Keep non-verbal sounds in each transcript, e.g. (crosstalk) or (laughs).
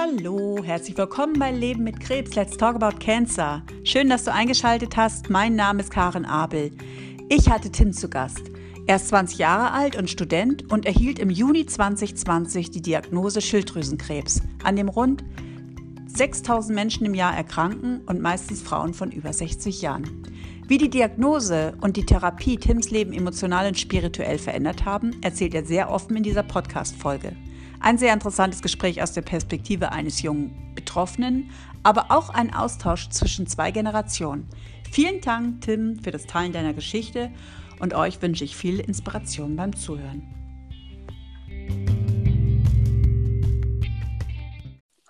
Hallo, herzlich willkommen bei Leben mit Krebs. Let's talk about cancer. Schön, dass du eingeschaltet hast. Mein Name ist Karen Abel. Ich hatte Tim zu Gast. Er ist 20 Jahre alt und Student und erhielt im Juni 2020 die Diagnose Schilddrüsenkrebs, an dem rund 6000 Menschen im Jahr erkranken und meistens Frauen von über 60 Jahren. Wie die Diagnose und die Therapie Tims Leben emotional und spirituell verändert haben, erzählt er sehr offen in dieser Podcast-Folge. Ein sehr interessantes Gespräch aus der Perspektive eines jungen Betroffenen, aber auch ein Austausch zwischen zwei Generationen. Vielen Dank, Tim, für das Teilen deiner Geschichte und euch wünsche ich viel Inspiration beim Zuhören.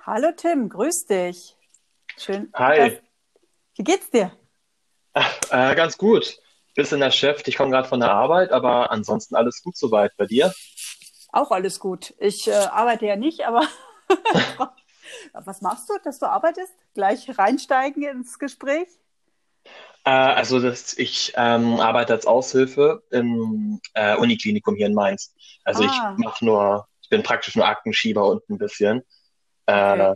Hallo Tim, grüß dich. Schön. Hi. Wie geht's dir? Ach, äh, ganz gut. Bisschen erschöpft. Ich komme gerade von der Arbeit, aber ansonsten alles gut soweit. Bei dir? Auch alles gut. Ich äh, arbeite ja nicht, aber (laughs) (laughs) was machst du, dass du arbeitest? Gleich reinsteigen ins Gespräch? Äh, also das, ich ähm, arbeite als Aushilfe im äh, Uniklinikum hier in Mainz. Also ah. ich mache nur, ich bin praktisch nur Aktenschieber und ein bisschen. Äh, okay.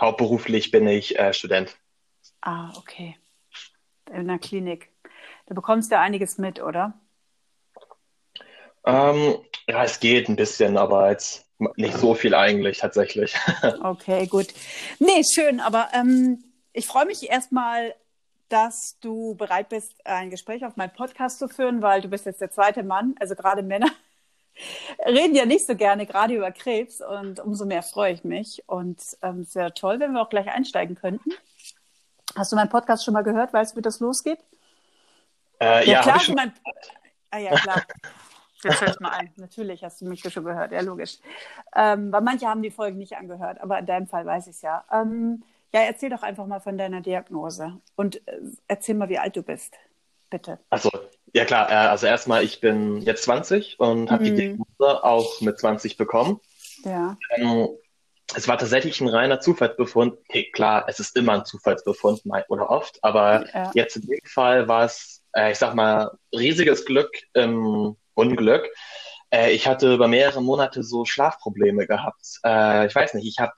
Hauptberuflich bin ich äh, Student. Ah, okay. In der Klinik. Da bekommst du einiges mit, oder? Ähm, ja, es geht ein bisschen, aber jetzt nicht so viel eigentlich tatsächlich. (laughs) Okay, gut. Nee, schön, aber ähm, ich freue mich erstmal, dass du bereit bist, ein Gespräch auf meinem Podcast zu führen, weil du bist jetzt der zweite Mann, also gerade Männer (laughs) reden ja nicht so gerne gerade über Krebs und umso mehr freue ich mich. Und ähm, es wäre toll, wenn wir auch gleich einsteigen könnten. Hast du meinen Podcast schon mal gehört? Weißt du, wie das losgeht? Äh, ja, ja klar, schon... mein... Ah ja, klar. (laughs) Jetzt hör ich mal ein. Natürlich hast du mich schon gehört, ja, logisch. Ähm, weil manche haben die Folgen nicht angehört, aber in deinem Fall weiß ich es ja. Ähm, ja, erzähl doch einfach mal von deiner Diagnose und äh, erzähl mal, wie alt du bist. Bitte. Achso, ja klar. Äh, also erstmal, ich bin jetzt 20 und habe mhm. die Diagnose auch mit 20 bekommen. Ja. Ähm, es war tatsächlich ein reiner Zufallsbefund. Okay, klar, es ist immer ein Zufallsbefund, oder oft, aber ja. jetzt in dem Fall war es, äh, ich sag mal, riesiges Glück im Unglück. Äh, ich hatte über mehrere Monate so Schlafprobleme gehabt. Äh, ich weiß nicht, ich habe,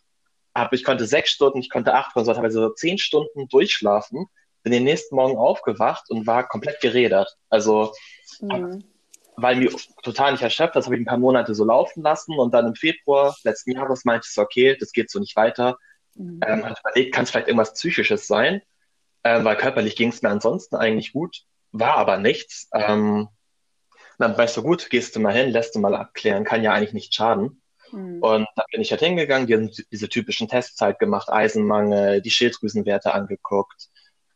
hab, ich konnte sechs Stunden, ich konnte acht, konnte teilweise so zehn Stunden durchschlafen. Bin den nächsten Morgen aufgewacht und war komplett gerädert. Also, mhm. weil mir total nicht erschöpft, das habe ich ein paar Monate so laufen lassen und dann im Februar letzten Jahres meinte ich so, okay, das geht so nicht weiter. Mhm. Ähm, überlegt, kann es vielleicht irgendwas Psychisches sein? Ähm, weil körperlich ging es mir ansonsten eigentlich gut, war aber nichts. Ähm, dann weißt du, gut, gehst du mal hin, lässt du mal abklären, kann ja eigentlich nicht schaden. Mhm. Und dann bin ich halt hingegangen, die haben diese typischen Tests halt gemacht, Eisenmangel, die Schilddrüsenwerte angeguckt,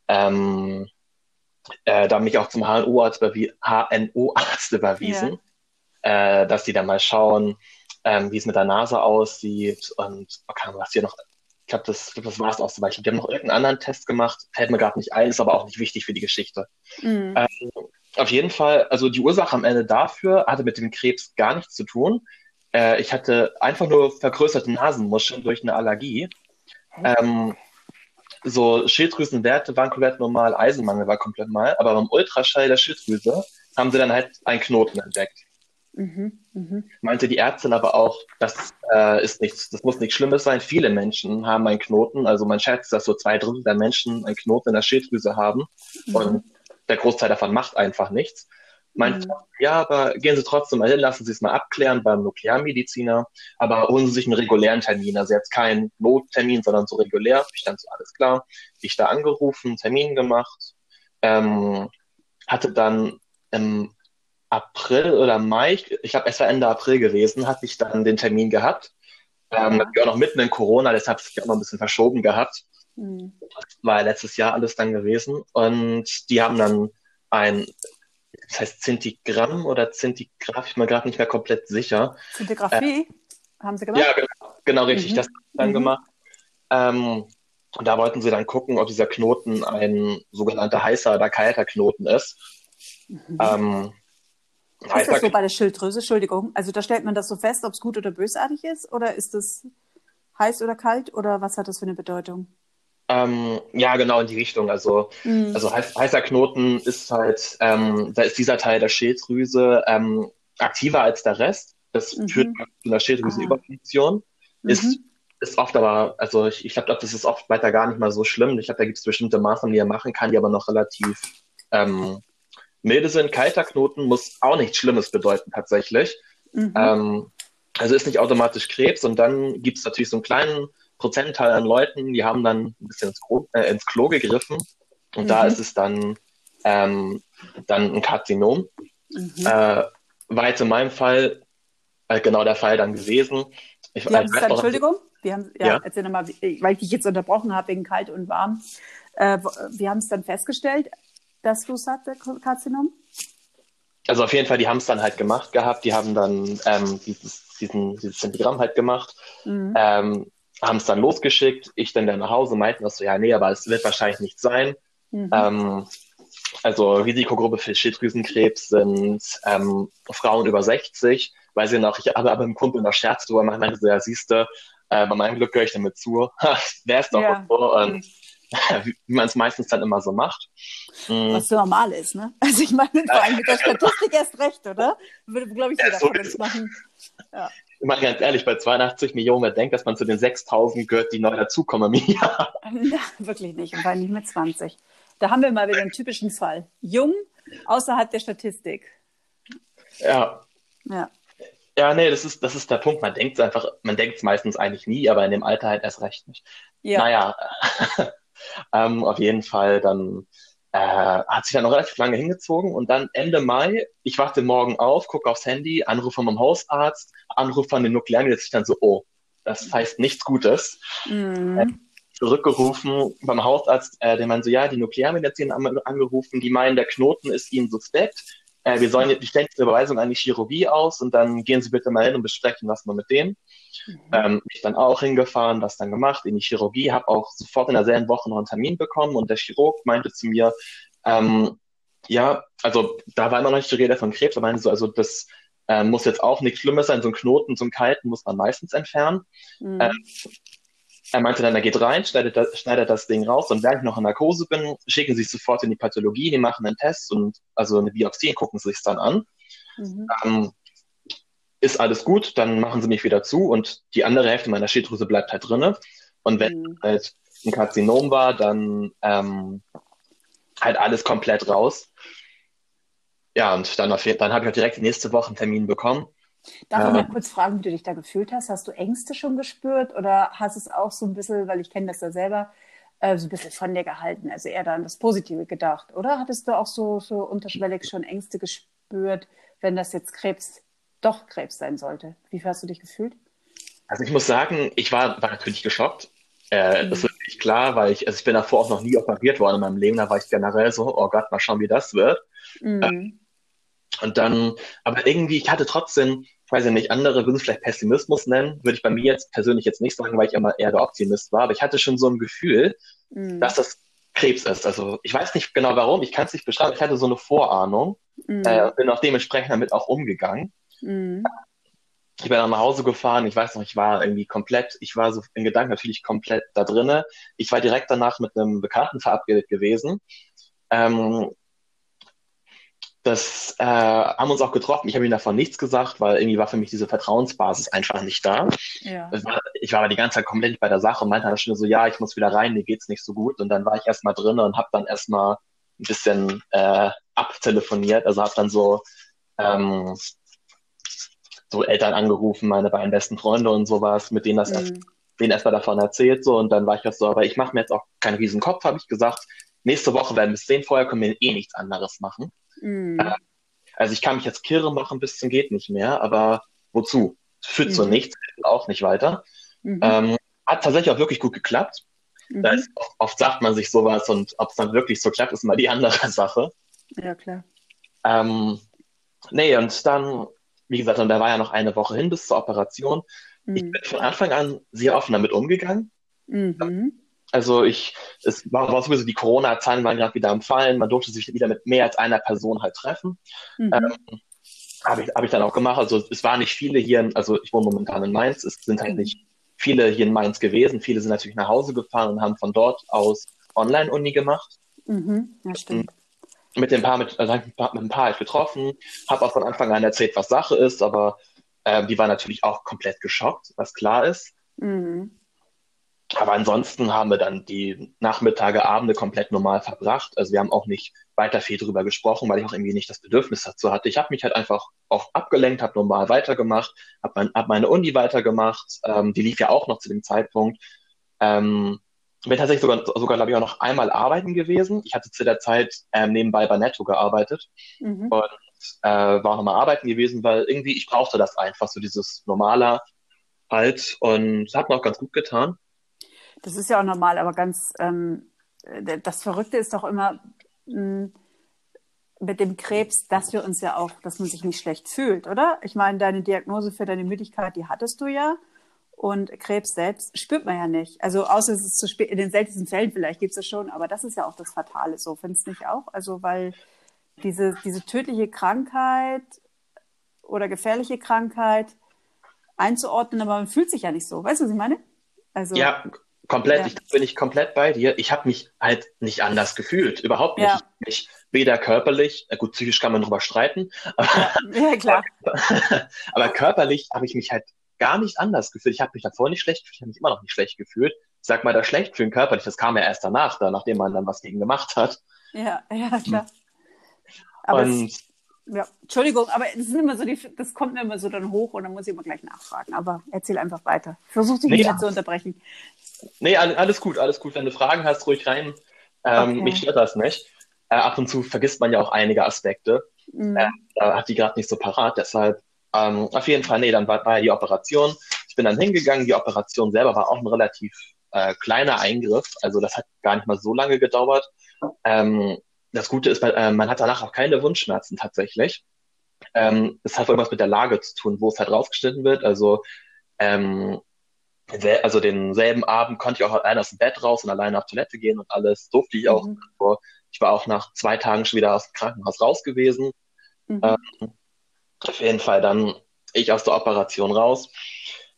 ähm, äh, da mich auch zum HNO-Arzt HNO überwiesen, ja. äh, dass die dann mal schauen, ähm, wie es mit der Nase aussieht und okay, was hier noch ich glaube, das, das war es auch so weit. Die haben noch irgendeinen anderen Test gemacht, fällt mir gerade nicht ein, ist aber auch nicht wichtig für die Geschichte. Mhm. Ähm, auf jeden Fall, also die Ursache am Ende dafür hatte mit dem Krebs gar nichts zu tun. Äh, ich hatte einfach nur vergrößerte Nasenmuscheln durch eine Allergie. Ähm, so Schilddrüsenwerte waren komplett normal, Eisenmangel war komplett normal, aber beim Ultraschall der Schilddrüse haben sie dann halt einen Knoten entdeckt. Mhm, mh. Meinte die Ärztin aber auch, das äh, ist nichts, das muss nichts Schlimmes sein. Viele Menschen haben einen Knoten, also man schätzt, dass so zwei Drittel der Menschen einen Knoten in der Schilddrüse haben. Mhm. Und der Großteil davon macht einfach nichts. Meint, mhm. ja, aber gehen Sie trotzdem mal hin, lassen Sie es mal abklären beim Nuklearmediziner, aber holen Sie sich einen regulären Termin. Also jetzt kein Nottermin, sondern so regulär. Ich dann so, alles klar. Ich da angerufen, Termin gemacht, ähm, hatte dann im April oder Mai, ich glaube, es war Ende April gewesen, hatte ich dann den Termin gehabt. Ähm, ja. auch noch mitten in Corona, deshalb habe ich auch noch ein bisschen verschoben gehabt. Mhm. War letztes Jahr alles dann gewesen. Und die haben dann ein, das heißt Zintigramm oder Zintigraph, ich bin mir gerade nicht mehr komplett sicher. Zintigraphie äh, haben sie gemacht? Ja, genau, genau richtig, mhm. das haben sie dann mhm. gemacht. Ähm, und da wollten sie dann gucken, ob dieser Knoten ein sogenannter heißer oder kalter Knoten ist. Mhm. Ähm, ist das so bei der Schilddrüse? Entschuldigung. Also da stellt man das so fest, ob es gut oder bösartig ist? Oder ist es heiß oder kalt? Oder was hat das für eine Bedeutung? Ähm, ja, genau in die Richtung. Also, mhm. also heiß, heißer Knoten ist halt, ähm, da ist dieser Teil der Schilddrüse ähm, aktiver als der Rest. Das mhm. führt zu einer Schilddrüsenüberfunktion. Mhm. Ist ist oft aber, also ich, ich glaube, das ist oft weiter gar nicht mal so schlimm. Ich glaube, da gibt es bestimmte Maßnahmen, die er machen kann, die aber noch relativ ähm, milde sind. Kalter Knoten muss auch nichts Schlimmes bedeuten tatsächlich. Mhm. Ähm, also ist nicht automatisch Krebs und dann gibt es natürlich so einen kleinen Prozentteil an Leuten, die haben dann ein bisschen ins, Klo, äh, ins Klo gegriffen und mhm. da ist es dann, ähm, dann ein Karzinom. Mhm. Äh, war jetzt in meinem Fall äh, genau der Fall dann gewesen. Ich, haben dann, Entschuldigung, wir haben, ja, ja. erzähl nochmal, weil ich dich jetzt unterbrochen habe wegen kalt und warm. Äh, wir haben es dann festgestellt, dass du es hatte, Karzinom? Also auf jeden Fall, die haben es dann halt gemacht gehabt. Die haben dann ähm, dieses, diesen, dieses Zentigramm halt gemacht, mhm. ähm, haben es dann losgeschickt. Ich dann, dann nach Hause meinten das so, ja, nee, aber es wird wahrscheinlich nicht sein. Mhm. Ähm, also Risikogruppe für Schilddrüsenkrebs sind ähm, Frauen über 60. Weiß ich noch, ich habe aber im Kumpel noch Scherz drüber gemacht, meinte so, ja, siehste, äh, bei meinem Glück gehöre ich damit zu. (laughs) Wäre es doch ja. so. Und, (laughs) wie man es meistens dann immer so macht. Mhm. Was so normal ist, ne? (laughs) Also ich meine, vor allem mit der Statistik erst recht, oder? Würde, glaube ich, jeder ja, so von uns machen. Ja. Ich meine, ganz ehrlich, bei 82 Millionen, wer denkt, dass man zu den 6000 gehört, die neu dazukommen im Jahr? (laughs) Ja, wirklich nicht. Und vor allem nicht mit 20. Da haben wir mal wieder einen typischen Fall. Jung, außerhalb der Statistik. Ja. Ja. Ja, nee, das ist, das ist der Punkt. Man denkt es einfach, man denkt es meistens eigentlich nie, aber in dem Alter halt erst recht nicht. Ja. Naja, (laughs) ähm, auf jeden Fall dann äh, hat sich dann noch relativ lange hingezogen und dann Ende Mai, ich wachte morgen auf, gucke aufs Handy, Anruf von meinem Hausarzt, Anruf von den Nuklearen, jetzt ich dann so, oh, das heißt nichts Gutes. Mhm. Äh, zurückgerufen beim Hausarzt, äh, der meinte so, ja, die Nuklearmedizin haben angerufen, die meinen, der Knoten ist ihnen suspekt. Äh, wir sollen, die stellen jetzt eine Überweisung an die Chirurgie aus und dann gehen Sie bitte mal hin und besprechen das mal mit denen. Mhm. Ähm, ich dann auch hingefahren, das dann gemacht in die Chirurgie, habe auch sofort in derselben Woche noch einen Termin bekommen und der Chirurg meinte zu mir, ähm, ja, also da war immer noch nicht die Rede von Krebs, aber meinte so, also das äh, muss jetzt auch nichts Schlimmes sein, so ein Knoten, so ein Kalten muss man meistens entfernen. Mhm. Ähm, er meinte dann, er geht rein, schneidet das, schneidet das Ding raus und während ich noch in Narkose bin, schicken sie es sofort in die Pathologie, die machen einen Test und also eine Biopsie, gucken sie sich dann an. Mhm. Ähm, ist alles gut, dann machen sie mich wieder zu und die andere Hälfte meiner Schilddrüse bleibt halt drinne. Und wenn mhm. halt ein Karzinom war, dann ähm, halt alles komplett raus. Ja, und dann, dann habe ich halt direkt nächste Woche einen Termin bekommen. Darf ich mal kurz fragen, wie du dich da gefühlt hast? Hast du Ängste schon gespürt oder hast es auch so ein bisschen, weil ich kenne das ja selber, äh, so ein bisschen von dir gehalten, also eher dann das Positive gedacht, oder? Hattest du auch so, so unterschwellig schon Ängste gespürt, wenn das jetzt Krebs, doch Krebs sein sollte? Wie hast du dich gefühlt? Also ich muss sagen, ich war, war natürlich geschockt. Äh, mhm. Das ist wirklich klar, weil ich, also ich bin davor auch noch nie operiert worden in meinem Leben. Da war ich generell so, oh Gott, mal schauen, wie das wird. Mhm. Äh, und dann, aber irgendwie, ich hatte trotzdem, ich weiß ja nicht, andere würden es vielleicht Pessimismus nennen, würde ich bei mir jetzt persönlich jetzt nicht sagen, weil ich immer eher der Optimist war, aber ich hatte schon so ein Gefühl, mhm. dass das Krebs ist. Also ich weiß nicht genau warum, ich kann es nicht beschreiben, ich hatte so eine Vorahnung, mhm. äh, bin auch dementsprechend damit auch umgegangen. Mhm. Ich bin dann nach Hause gefahren, ich weiß noch, ich war irgendwie komplett, ich war so in Gedanken natürlich komplett da drinne. Ich war direkt danach mit einem Bekannten verabredet gewesen. Ähm, das äh, haben uns auch getroffen. Ich habe ihm davon nichts gesagt, weil irgendwie war für mich diese Vertrauensbasis einfach nicht da. Ja. War, ich war aber die ganze Zeit komplett bei der Sache und meinte dann schon so, ja, ich muss wieder rein, mir geht's nicht so gut. Und dann war ich erstmal drin und habe dann erstmal ein bisschen äh, abtelefoniert. Also habe dann so ähm, so Eltern angerufen, meine beiden besten Freunde und sowas, mit denen das mhm. erst, denen erstmal davon erzählt so und dann war ich auch so, aber ich mache mir jetzt auch keinen riesen Kopf, habe ich gesagt. Nächste Woche werden wir es sehen, vorher können wir eh nichts anderes machen. Mhm. Äh, also ich kann mich jetzt kirre machen bis zum geht nicht mehr, aber wozu? Führt mhm. zu nichts, auch nicht weiter. Mhm. Ähm, hat tatsächlich auch wirklich gut geklappt. Mhm. Da ist, oft sagt man sich sowas und ob es dann wirklich so klappt, ist mal die andere (laughs) Sache. Ja, klar. Ähm, nee, und dann, wie gesagt, und da war ja noch eine Woche hin bis zur Operation. Ich mhm. bin von Anfang an sehr offen damit umgegangen. Mhm. Also ich, es war, war sowieso die Corona-Zahlen waren gerade wieder am Fallen, man durfte sich wieder mit mehr als einer Person halt treffen. Mhm. Ähm, habe ich, hab ich dann auch gemacht. Also es waren nicht viele hier, also ich wohne momentan in Mainz, es sind halt nicht viele hier in Mainz gewesen. Viele sind natürlich nach Hause gefahren und haben von dort aus Online-Uni gemacht. Mhm, ja, stimmt. Mit dem Paar, mit, also mit ein Paar halt getroffen, habe auch von Anfang an erzählt, was Sache ist, aber äh, die war natürlich auch komplett geschockt, was klar ist. Mhm. aber ansonsten haben wir dann die Nachmittage, Abende komplett normal verbracht. Also wir haben auch nicht weiter viel drüber gesprochen, weil ich auch irgendwie nicht das Bedürfnis dazu hatte. Ich habe mich halt einfach auch abgelenkt, habe normal weitergemacht, habe mein, hab meine Uni weitergemacht. Ähm, die lief ja auch noch zu dem Zeitpunkt. Ähm, bin tatsächlich sogar, sogar glaube ich, auch noch einmal arbeiten gewesen. Ich hatte zu der Zeit ähm, nebenbei bei Netto gearbeitet mhm. und äh, war auch nochmal arbeiten gewesen, weil irgendwie ich brauchte das einfach, so dieses normale halt und hat mir auch ganz gut getan. Das ist ja auch normal, aber ganz, ähm, das Verrückte ist doch immer mh, hm, mit dem Krebs, dass wir uns ja auch, dass man sich nicht schlecht fühlt, oder? Ich meine, deine Diagnose für deine Müdigkeit, die hattest du ja. Und Krebs selbst spürt man ja nicht. Also außer es ist zu spät, in den seltensten Fällen vielleicht gibt es es schon, aber das ist ja auch das Fatale so, findest du nicht auch? Also weil diese, diese tödliche Krankheit oder gefährliche Krankheit einzuordnen, aber man fühlt sich ja nicht so. Weißt du, was ich meine? Also, ja, komplett. Ja. Ich bin ich komplett bei dir. Ich habe mich halt nicht anders gefühlt. Überhaupt nicht. Ja. Ich, weder körperlich, gut, psychisch kann man drüber streiten. Ja, ja klar. (laughs) aber körperlich habe ich mich halt gar nicht anders gefühlt. Ich habe mich davor nicht schlecht gefühlt, ich habe mich immer noch nicht schlecht gefühlt. Ich sag mal, das schlecht fühlen körperlich, das kam ja erst danach, da, nachdem man dann was gegen gemacht hat. Ja, ja, klar. Aber und, es, ja, Entschuldigung, aber es sind immer so die, das kommt mir immer so dann hoch und dann muss ich immer gleich nachfragen. Aber erzähl einfach weiter. Versuch dich nee, nicht zu unterbrechen. Nee, alles gut, alles gut. Wenn du Fragen hast, ruhig rein. Ähm, okay. Mich stört das nicht. Äh, ab und zu vergisst man ja auch einige Aspekte. Mhm. Äh, da hat die gerade nicht so parat, deshalb ähm, auf jeden Fall, nee, dann war, war ja die Operation. Ich bin dann hingegangen. Die Operation selber war auch ein relativ äh, kleiner Eingriff. Also das hat gar nicht mal so lange gedauert. Ähm, das Gute ist, äh, man hat danach auch keine Wundschmerzen tatsächlich. Ähm, das hat irgendwas mit der Lage zu tun, wo es halt rausgeschnitten wird. Also, ähm, also denselben Abend konnte ich auch alleine aus dem Bett raus und alleine auf Toilette gehen und alles. Durfte ich auch. Mhm. Ich war auch nach zwei Tagen schon wieder aus dem Krankenhaus raus gewesen. Mhm. Ähm, auf jeden Fall dann ich aus der Operation raus.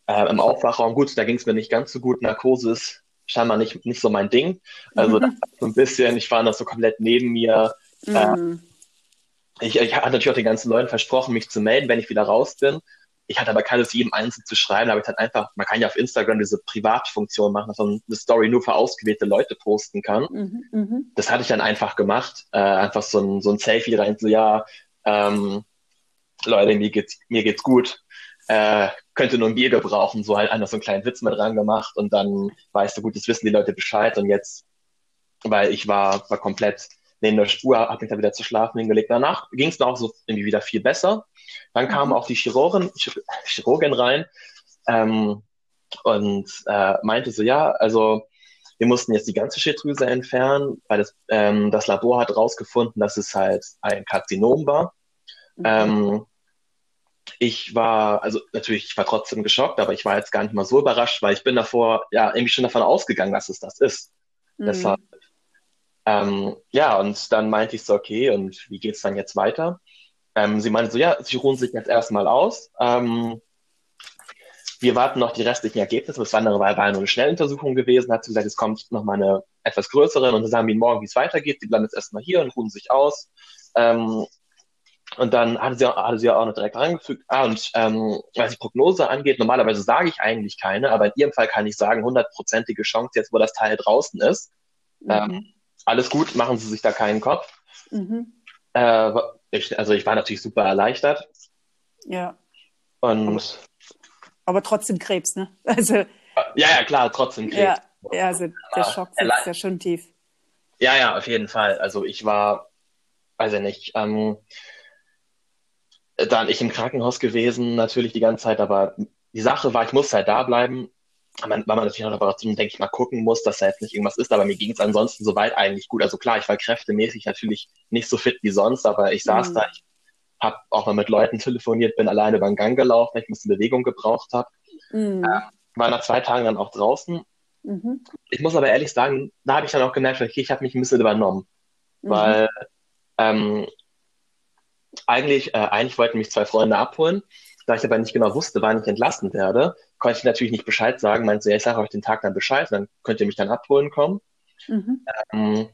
Äh, Im Aufwachraum, gut, da ging es mir nicht ganz so gut. Narkose ist scheinbar nicht, nicht so mein Ding. Also mhm. so ein bisschen, ich war da so komplett neben mir. Mhm. Äh, ich, ich hatte natürlich auch den ganzen Leuten versprochen, mich zu melden, wenn ich wieder raus bin. Ich hatte aber keine jedem einzeln zu schreiben, aber ich halt einfach, man kann ja auf Instagram diese Privatfunktion machen, dass man eine Story nur für ausgewählte Leute posten kann. Mhm, mh. Das hatte ich dann einfach gemacht. Äh, einfach so ein, so ein Selfie rein, so ja, ähm, Leute, mir geht's, mir geht's gut, äh, könnte nur ein Bier gebrauchen, so halt einer so einen kleinen Witz mit dran gemacht und dann weißt du, gut, das wissen die Leute Bescheid und jetzt, weil ich war, war komplett neben der Spur, habe mich da wieder zu schlafen hingelegt. Danach ging es mir auch so irgendwie wieder viel besser. Dann kam mhm. auch die Chirurgin, Chirurgin rein ähm, und äh, meinte so, ja, also wir mussten jetzt die ganze Schilddrüse entfernen, weil das, ähm, das Labor hat rausgefunden, dass es halt ein Karzinom war. Mhm. Ähm, ich war, also natürlich, ich war trotzdem geschockt, aber ich war jetzt gar nicht mal so überrascht, weil ich bin davor ja irgendwie schon davon ausgegangen, dass es das ist. Mhm. Deshalb, ähm, ja, und dann meinte ich so, okay, und wie geht's dann jetzt weiter? Ähm, sie meinte so, ja, sie ruhen sich jetzt erstmal aus. Ähm, wir warten noch die restlichen Ergebnisse. Das andere war, war nur eine Schnelluntersuchung gewesen. Hat sie gesagt, es kommt noch mal eine etwas größere und dann sagen wir ihnen morgen, wie es weitergeht. Sie bleiben jetzt erstmal hier und ruhen sich aus. Ähm, und dann hatte sie, hatte sie auch noch direkt reingefügt. Ah, und ähm, was die Prognose angeht, normalerweise sage ich eigentlich keine, aber in ihrem Fall kann ich sagen, hundertprozentige Chance jetzt, wo das Teil draußen ist. Mhm. Ähm, alles gut, machen Sie sich da keinen Kopf. Mhm. Äh, ich, also ich war natürlich super erleichtert. Ja. Und aber, aber trotzdem Krebs, ne? (laughs) Also, ja, ja, klar, trotzdem Krebs. Ja, ja also der Schock sitzt ja schon tief. Ja, ja, auf jeden Fall. Also ich war, weiß ich nicht, ähm, dann ich im Krankenhaus gewesen, natürlich die ganze Zeit, aber die Sache war, ich musste halt da bleiben, weil man, natürlich nach der Operation, denke ich mal, gucken muss, dass da jetzt nicht irgendwas ist, aber mir ging es ansonsten soweit eigentlich gut. Also klar, ich war kräftemäßig natürlich nicht so fit wie sonst, aber ich saß mhm. da, ich habe auch mal mit Leuten telefoniert, bin alleine über den Gang gelaufen, weil ich ein bisschen Bewegung gebraucht habe. Mhm. Äh, war nach zwei Tagen dann auch draußen. Mhm. Ich muss aber ehrlich sagen, da habe ich dann auch gemerkt, okay, ich habe mich ein bisschen übernommen. Mhm. Weil ähm, eigentlich, äh, eigentlich wollten mich zwei Freunde abholen. Da ich aber nicht genau wusste, wann ich entlassen werde, konnte ich natürlich nicht Bescheid sagen. Meinte, ja, ich sage euch den Tag dann Bescheid, dann könnt ihr mich dann abholen kommen. Mhm. Ähm,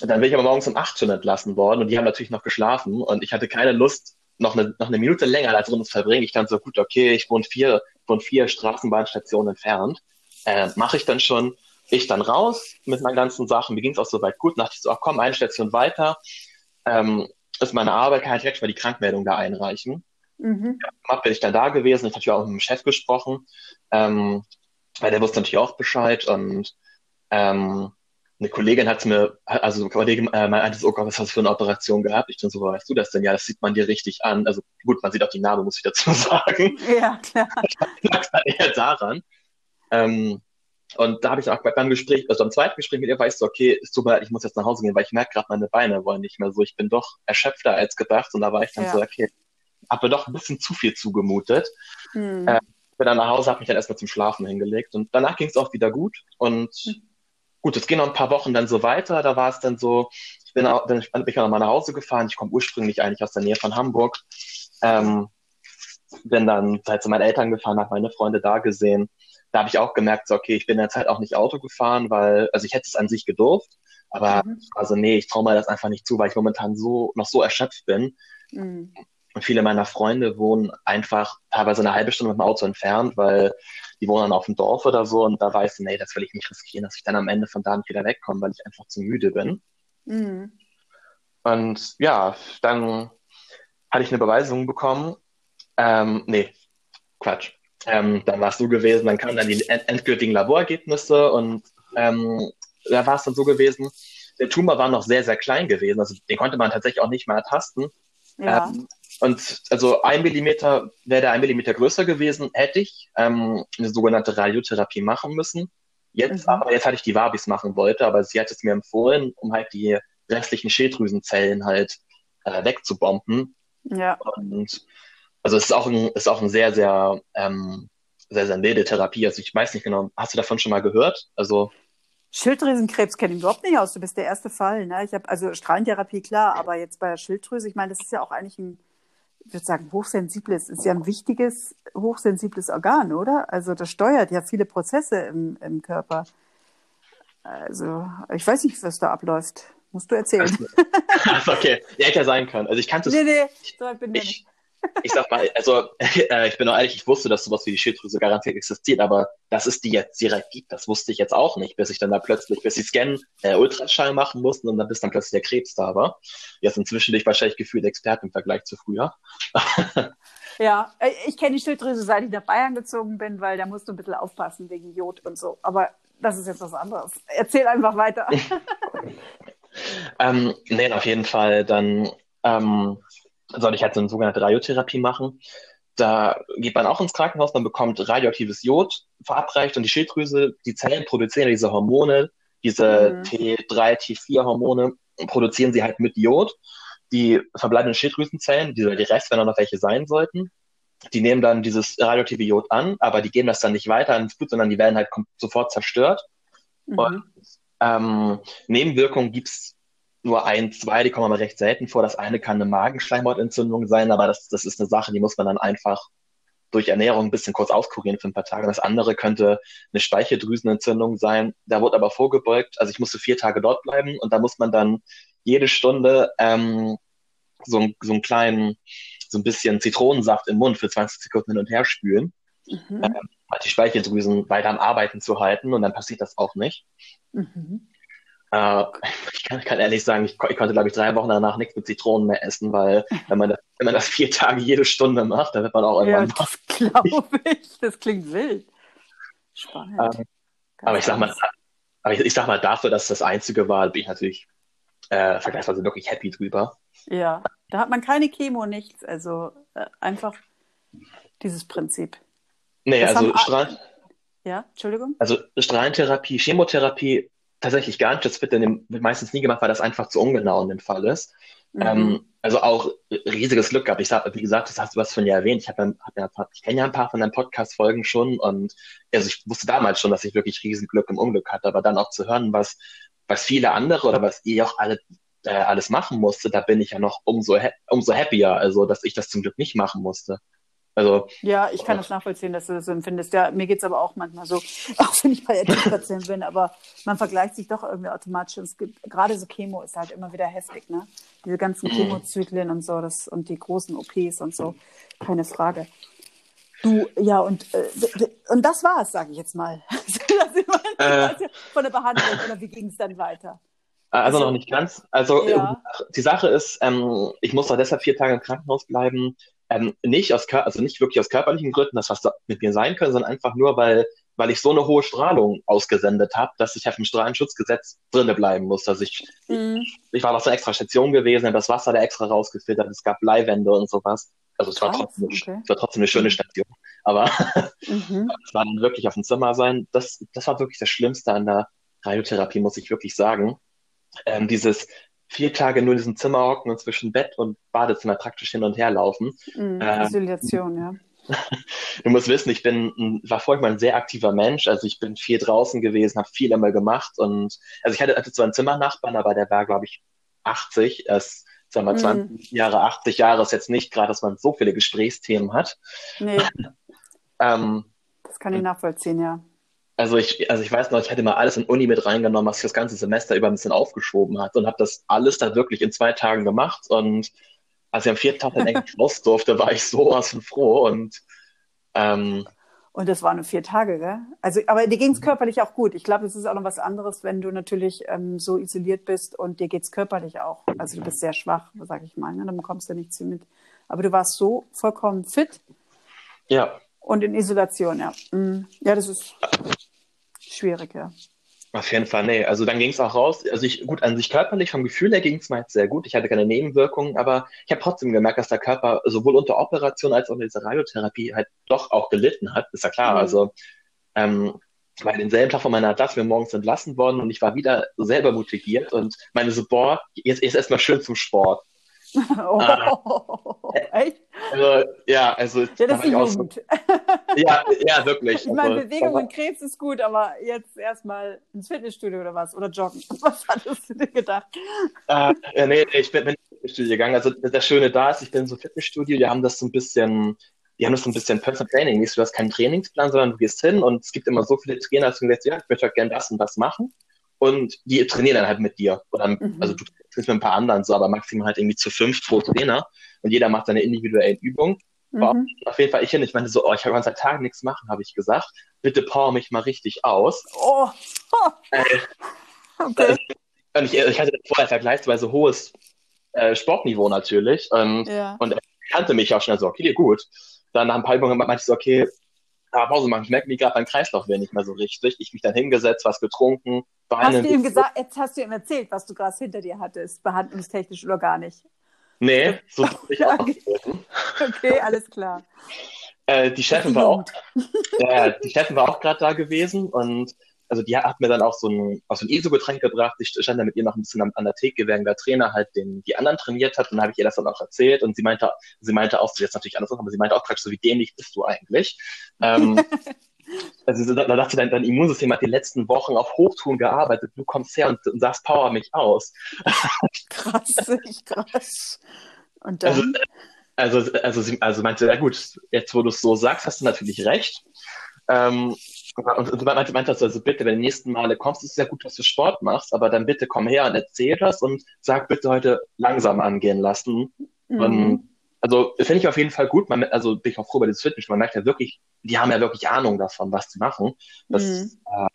dann bin ich aber morgens um acht schon entlassen worden und die haben natürlich noch geschlafen und ich hatte keine Lust, noch eine, noch eine Minute länger da drin zu verbringen. Ich dann so, gut, okay, ich wohne vier, wohne vier Straßenbahnstationen entfernt. äh, mache ich dann schon. Ich dann raus mit meinen ganzen Sachen. Mir ging es auch soweit gut. Dachte ich so, ach komm, eine Station weiter. Ähm, ist meine Arbeit, kann ich direkt mal die Krankmeldung da einreichen. Mhm. Ja, bin ich dann da gewesen. Ich hatte auch mit dem Chef gesprochen. Ähm, weil der wusste natürlich auch Bescheid und ähm, eine Kollegin hat mir, also eine Kollegin äh, meinte, oh Gott, was hast du für eine Operation gehabt? Ich dann so, weißt du das denn? Ja, das sieht man dir richtig an. Also gut, man sieht auch die Narbe, muss ich dazu (laughs) sagen. Ja, klar. (laughs) Lag dann eher daran. Ähm, und da habe ich auch beim Gespräch, also beim zweiten Gespräch mit ihr, weißt du, okay, es tut mir leid, ich muss jetzt nach Hause gehen, weil ich merke gerade, meine Beine wollen nicht mehr so. Ich bin doch erschöpfter als gedacht. Und da war ich dann ja. so, okay, habe mir doch ein bisschen zu viel zugemutet. Hm. Äh, bin dann nach Hause, habe mich dann erstmal zum Schlafen hingelegt. Und danach ging es auch wieder gut. Und hm gut, es ging noch ein paar Wochen dann so weiter. Da war es dann so, ich bin, auch, dann bin ich auch nochmal nach Hause gefahren. Ich komme ursprünglich eigentlich aus der Nähe von Hamburg. Ähm, bin dann halt zu meinen Eltern gefahren, habe meine Freunde da gesehen. Da habe ich auch gemerkt, so, okay, ich bin jetzt halt auch nicht Auto gefahren, weil, also ich hätte es an sich gedurft, aber mhm. also nee, ich traue mir das einfach nicht zu, weil ich momentan so noch so erschöpft bin. Mhm. Und viele meiner Freunde wohnen einfach teilweise eine halbe Stunde mit dem Auto entfernt, weil die wohnen dann auf dem Dorf oder so und da weiß ich, nee, das will ich nicht riskieren, dass ich dann am Ende von da nicht wieder wegkomme, weil ich einfach zu müde bin. Mhm. Und ja, dann hatte ich eine Beweisung bekommen. Ähm, nee, Quatsch. Ähm, dann war es so gewesen, dann kamen dann die endgültigen Laborergebnisse und ähm, da war es dann so gewesen, der Tumor war noch sehr, sehr klein gewesen, also den konnte man tatsächlich auch nicht mehr ertasten. Ja. Ähm, und also ein Millimeter, wäre der ein Millimeter größer gewesen, hätte ich ähm, eine sogenannte Radiotherapie machen müssen. Jetzt, mhm. aber jetzt hatte ich die Wabis machen wollte, aber sie hat es mir empfohlen, um halt die restlichen Schilddrüsenzellen halt äh, wegzubomben. Ja. Und also es ist auch ein, ist auch ein sehr, sehr, ähm, sehr, sehr milde Therapie. Also ich weiß nicht genau, hast du davon schon mal gehört? Also Schilddrüsenkrebs kenne ich überhaupt nicht aus. Du bist der erste Fall. Ne? Ich habe also Strahlentherapie klar, aber jetzt bei der Schilddrüse, ich meine, das ist ja auch eigentlich ein, ich würde sagen, hochsensibles, ist ja ein wichtiges, hochsensibles Organ, oder? Also das steuert ja viele Prozesse im, im Körper. Also ich weiß nicht, was da abläuft. Musst du erzählen. Also, (laughs) okay, ja, hätte ja sein können. Also ich kannte es. Nee, nee, so bin ich. Nicht ich sag mal, also (laughs) äh, ich bin nur ehrlich, ich wusste, dass sowas wie die Schilddrüse garantiert existiert, aber dass es die jetzt direkt gibt, das wusste ich jetzt auch nicht, bis ich dann da plötzlich, bis sie Scan, äh, Ultraschall machen mussten und dann bis dann plötzlich der Krebs da war. Jetzt inzwischen bin ich wahrscheinlich gefühlt Experte im Vergleich zu früher. (laughs) ja, äh, ich kenne die Schilddrüse, seit ich nach Bayern gezogen bin, weil da musst du ein bisschen aufpassen wegen Jod und so. Aber das ist jetzt was anderes. Erzähl einfach weiter. (laughs) ähm, nee, auf jeden Fall dann ähm, soll ich halt so eine sogenannte Radiotherapie machen. Da geht man auch ins Krankenhaus, man bekommt radioaktives Jod verabreicht und die Schilddrüse, die Zellen produzieren diese Hormone, diese mhm. T3, T4-Hormone, produzieren sie halt mit Jod. Die verbleibenden Schilddrüsenzellen, die, die Rest, wenn auch noch welche sein sollten, die nehmen dann dieses radioaktive Jod an, aber die geben das dann nicht weiter ins Blut, sondern die werden halt sofort zerstört. Mhm. Und ähm, Nebenwirkungen gibt's nur ein, zwei, die kommen aber recht selten vor. Das eine kann eine Magenschleimhautentzündung sein, aber das, das ist eine Sache, die muss man dann einfach durch Ernährung ein bisschen kurz auskurieren für ein paar Tage. Das andere könnte eine Speicheldrüsenentzündung sein. Da wurde aber vorgebeugt. Also ich musste vier Tage dort bleiben und da muss man dann jede Stunde ähm, so, so einen kleinen, so ein bisschen Zitronensaft im Mund für 20 Sekunden hin und her spülen, mhm. ähm, halt die Speicheldrüsen weiter am Arbeiten zu halten und dann passiert das auch nicht. Mhm. Äh, (laughs) ich kann, kann, ehrlich sagen, ich, ich konnte, glaube ich, drei Wochen danach nichts mit Zitronen mehr essen, weil wenn man das, wenn man das vier Tage jede Stunde macht, dann wird man auch irgendwann. Ja, das (laughs) glaube ich. Das klingt wild. Spannend. Ähm, aber ich sag mal, aber ich, ich, sag mal, dafür, dass das einzige war, bin ich natürlich äh, vergleichsweise wirklich happy drüber. Ja, da hat man keine Chemo, nichts. Also äh, einfach dieses Prinzip. Nee, das also Strahl. Ja, Entschuldigung. Also Strahlentherapie, Chemotherapie tatsächlich gar nicht. Das wird dann meistens nie gemacht, weil das einfach zu ungenau in dem Fall ist. Mhm. Ähm, also auch riesiges Glück gehabt. Ich sag, wie gesagt, das hast du was von dir erwähnt. Ich habe ja, hab ich kenne ja ein paar von deinen Podcast-Folgen schon und also ich wusste damals schon, dass ich wirklich riesen Glück im Unglück hatte, aber dann auch zu hören, was, was viele andere oder was ihr auch alle äh, alles machen musste, da bin ich ja noch umso, umso happier, also dass ich das zum Glück nicht machen musste. Also, ja, ich kann das nachvollziehen, dass du das so empfindest. Ja, mir geht es aber auch manchmal so, (laughs) auch wenn ich bei Patient bin, aber man vergleicht sich doch irgendwie automatisch. Und es gibt, gerade so Chemo ist halt immer wieder heftig, ne? Diese ganzen mhm. Chemozyklen und so, das, und die großen OPs und so, keine Frage. Du, ja, und, äh, und das war es, sage ich jetzt mal. (laughs) Äh, von der Behandlung oder wie ging es dann weiter? Also, also, noch nicht ganz. Also ja. die Sache ist, ähm, ich muss da deshalb vier Tage im Krankenhaus bleiben. Ähm, nicht aus, also nicht wirklich aus körperlichen Gründen, das was da mit mir sein können, sondern einfach nur, weil weil ich so eine hohe Strahlung ausgesendet habe, dass ich auf dem Strahlenschutzgesetz drinne bleiben muss. Also ich, mm. ich war auf so einer extra Station gewesen, das Wasser da extra rausgefiltert, es gab Bleiwände und sowas. Also es war, trotzdem, okay. es war trotzdem eine schöne mhm. Station. Aber (laughs) mhm. es war dann wirklich auf dem Zimmer sein. Das, das war wirklich das Schlimmste an der Radiotherapie, muss ich wirklich sagen. Ähm, dieses vier Tage nur in diesem Zimmer hocken und zwischen Bett und Badezimmer praktisch hin und her laufen. Mhm, ähm, Isolation, ja. (laughs) Du musst wissen, ich bin, war vorher mal ein sehr aktiver Mensch. Also ich bin viel draußen gewesen, habe viel einmal gemacht und also ich hatte, hatte zwar einen Zimmernachbarn, aber der war, glaube ich, 80. Erst, sagen wir, 20 mm. Jahre, 80 Jahre ist jetzt nicht gerade, dass man so viele Gesprächsthemen hat. Nee. (laughs) ähm, das kann ich nachvollziehen, ja. Also ich, also ich weiß noch, ich hätte mal alles in Uni mit reingenommen, was ich das ganze Semester über ein bisschen aufgeschoben hat und habe das alles da wirklich in zwei Tagen gemacht und als ich am vierten Tag dann (laughs) endlich raus durfte, war ich sowas von froh und ähm, und das waren nur vier Tage, gell? Also, aber dir ging es körperlich auch gut. Ich glaube, es ist auch noch was anderes, wenn du natürlich ähm, so isoliert bist und dir geht es körperlich auch. Also du bist sehr schwach, sag ich mal. Ne? Dann bekommst du nichts mit. Aber du warst so vollkommen fit. Ja. Und in Isolation, ja. Mm. Ja, das ist schwierig, ja. Auf jeden Fall, nee. Also dann ging es auch raus. Also ich, gut, an sich körperlich, vom Gefühl her ging es mir jetzt sehr gut. Ich hatte keine Nebenwirkungen, aber ich habe trotzdem gemerkt, dass der Körper sowohl unter Operation als auch unter dieser Radiotherapie halt doch auch gelitten hat. Ist ja klar. Mhm. Also ähm, bei denselben Tag von meiner Adaption wir morgens entlassen worden und ich war wieder selber motiviert und meine so, boah, jetzt, jetzt erstmal schön zum Sport. (laughs) Oh, ah, echt? Also, ja, also. Ja, das ist die Jugend. So, (laughs) ja, ja, wirklich. Ich meine, also, Bewegung und Krebs ist gut, aber jetzt erstmal ins Fitnessstudio oder was? Oder joggen. (laughs) Was hattest du dir gedacht? Äh, ja, nee, ich bin, bin ins Fitnessstudio gegangen. Also, das Schöne da ist, ich bin so Fitnessstudio, die haben das so ein bisschen, die haben das so ein bisschen Personal Training. Nicht, du hast keinen Trainingsplan, sondern du gehst hin und es gibt immer so viele Trainer, dass du sagst, ja, ich möchte gerne das und das machen und die trainieren dann halt mit dir. Oder, mhm. Also du trainierst mit ein paar anderen so, aber maximal halt irgendwie zu fünf pro Trainer und jeder macht seine individuelle Übung. Mhm. Auf jeden Fall ich hin. Ich meinte so, oh, ich kann seit Tagen nichts machen, habe ich gesagt. Bitte power mich mal richtig aus. Oh. oh. Äh, (laughs) okay. Und ich, ich hatte vorher vergleichsweise hohes äh, Sportniveau natürlich. Und, ja. und er kannte mich auch schnell so, okay, gut. Dann nach ein paar Übungen meinte ich so, okay, Pause machen. Ich merke mir gerade, mein Kreislauf wäre nicht mehr so richtig. Ich mich dann hingesetzt, was getrunken. Hast du ihm gesagt, jetzt hast du ihm erzählt, was du gerade hinter dir hattest, behandlungstechnisch oder gar nicht? Nee, (laughs) so ich auch okay. okay, alles klar. Äh, die Chefin war auch, äh, (laughs) die Chefin war auch gerade da gewesen und also die hat mir dann auch so ein, auch so ein ESO-Getränk gebracht. Ich stand da mit ihr noch ein bisschen an, an der Theke, während der Trainer halt den, die anderen trainiert hat. Und dann habe ich ihr das dann auch erzählt. Und sie meinte, sie meinte auch, sie jetzt natürlich anders, aber sie meinte auch praktisch so, wie dämlich bist du eigentlich? Ähm, (laughs) also da, da dachte dein, dein Immunsystem hat die letzten Wochen auf Hochtouren gearbeitet. Du kommst her und, und sagst, power mich aus. (laughs) krass, krass. Und dann? Also, also, also, sie, also meinte, ja gut, jetzt wo du es so sagst, hast du natürlich recht. Ähm, und, und meinte, meinte also bitte, wenn die nächsten Male kommst, ist es ja gut, dass du Sport machst, aber dann bitte komm her und erzähl das und sag bitte heute langsam angehen lassen. Mhm. Und also finde ich auf jeden Fall gut. Man, also bin ich auch froh bei diesem Fitness. Man merkt ja wirklich, die haben ja wirklich Ahnung davon, was sie machen. Das, mhm. äh,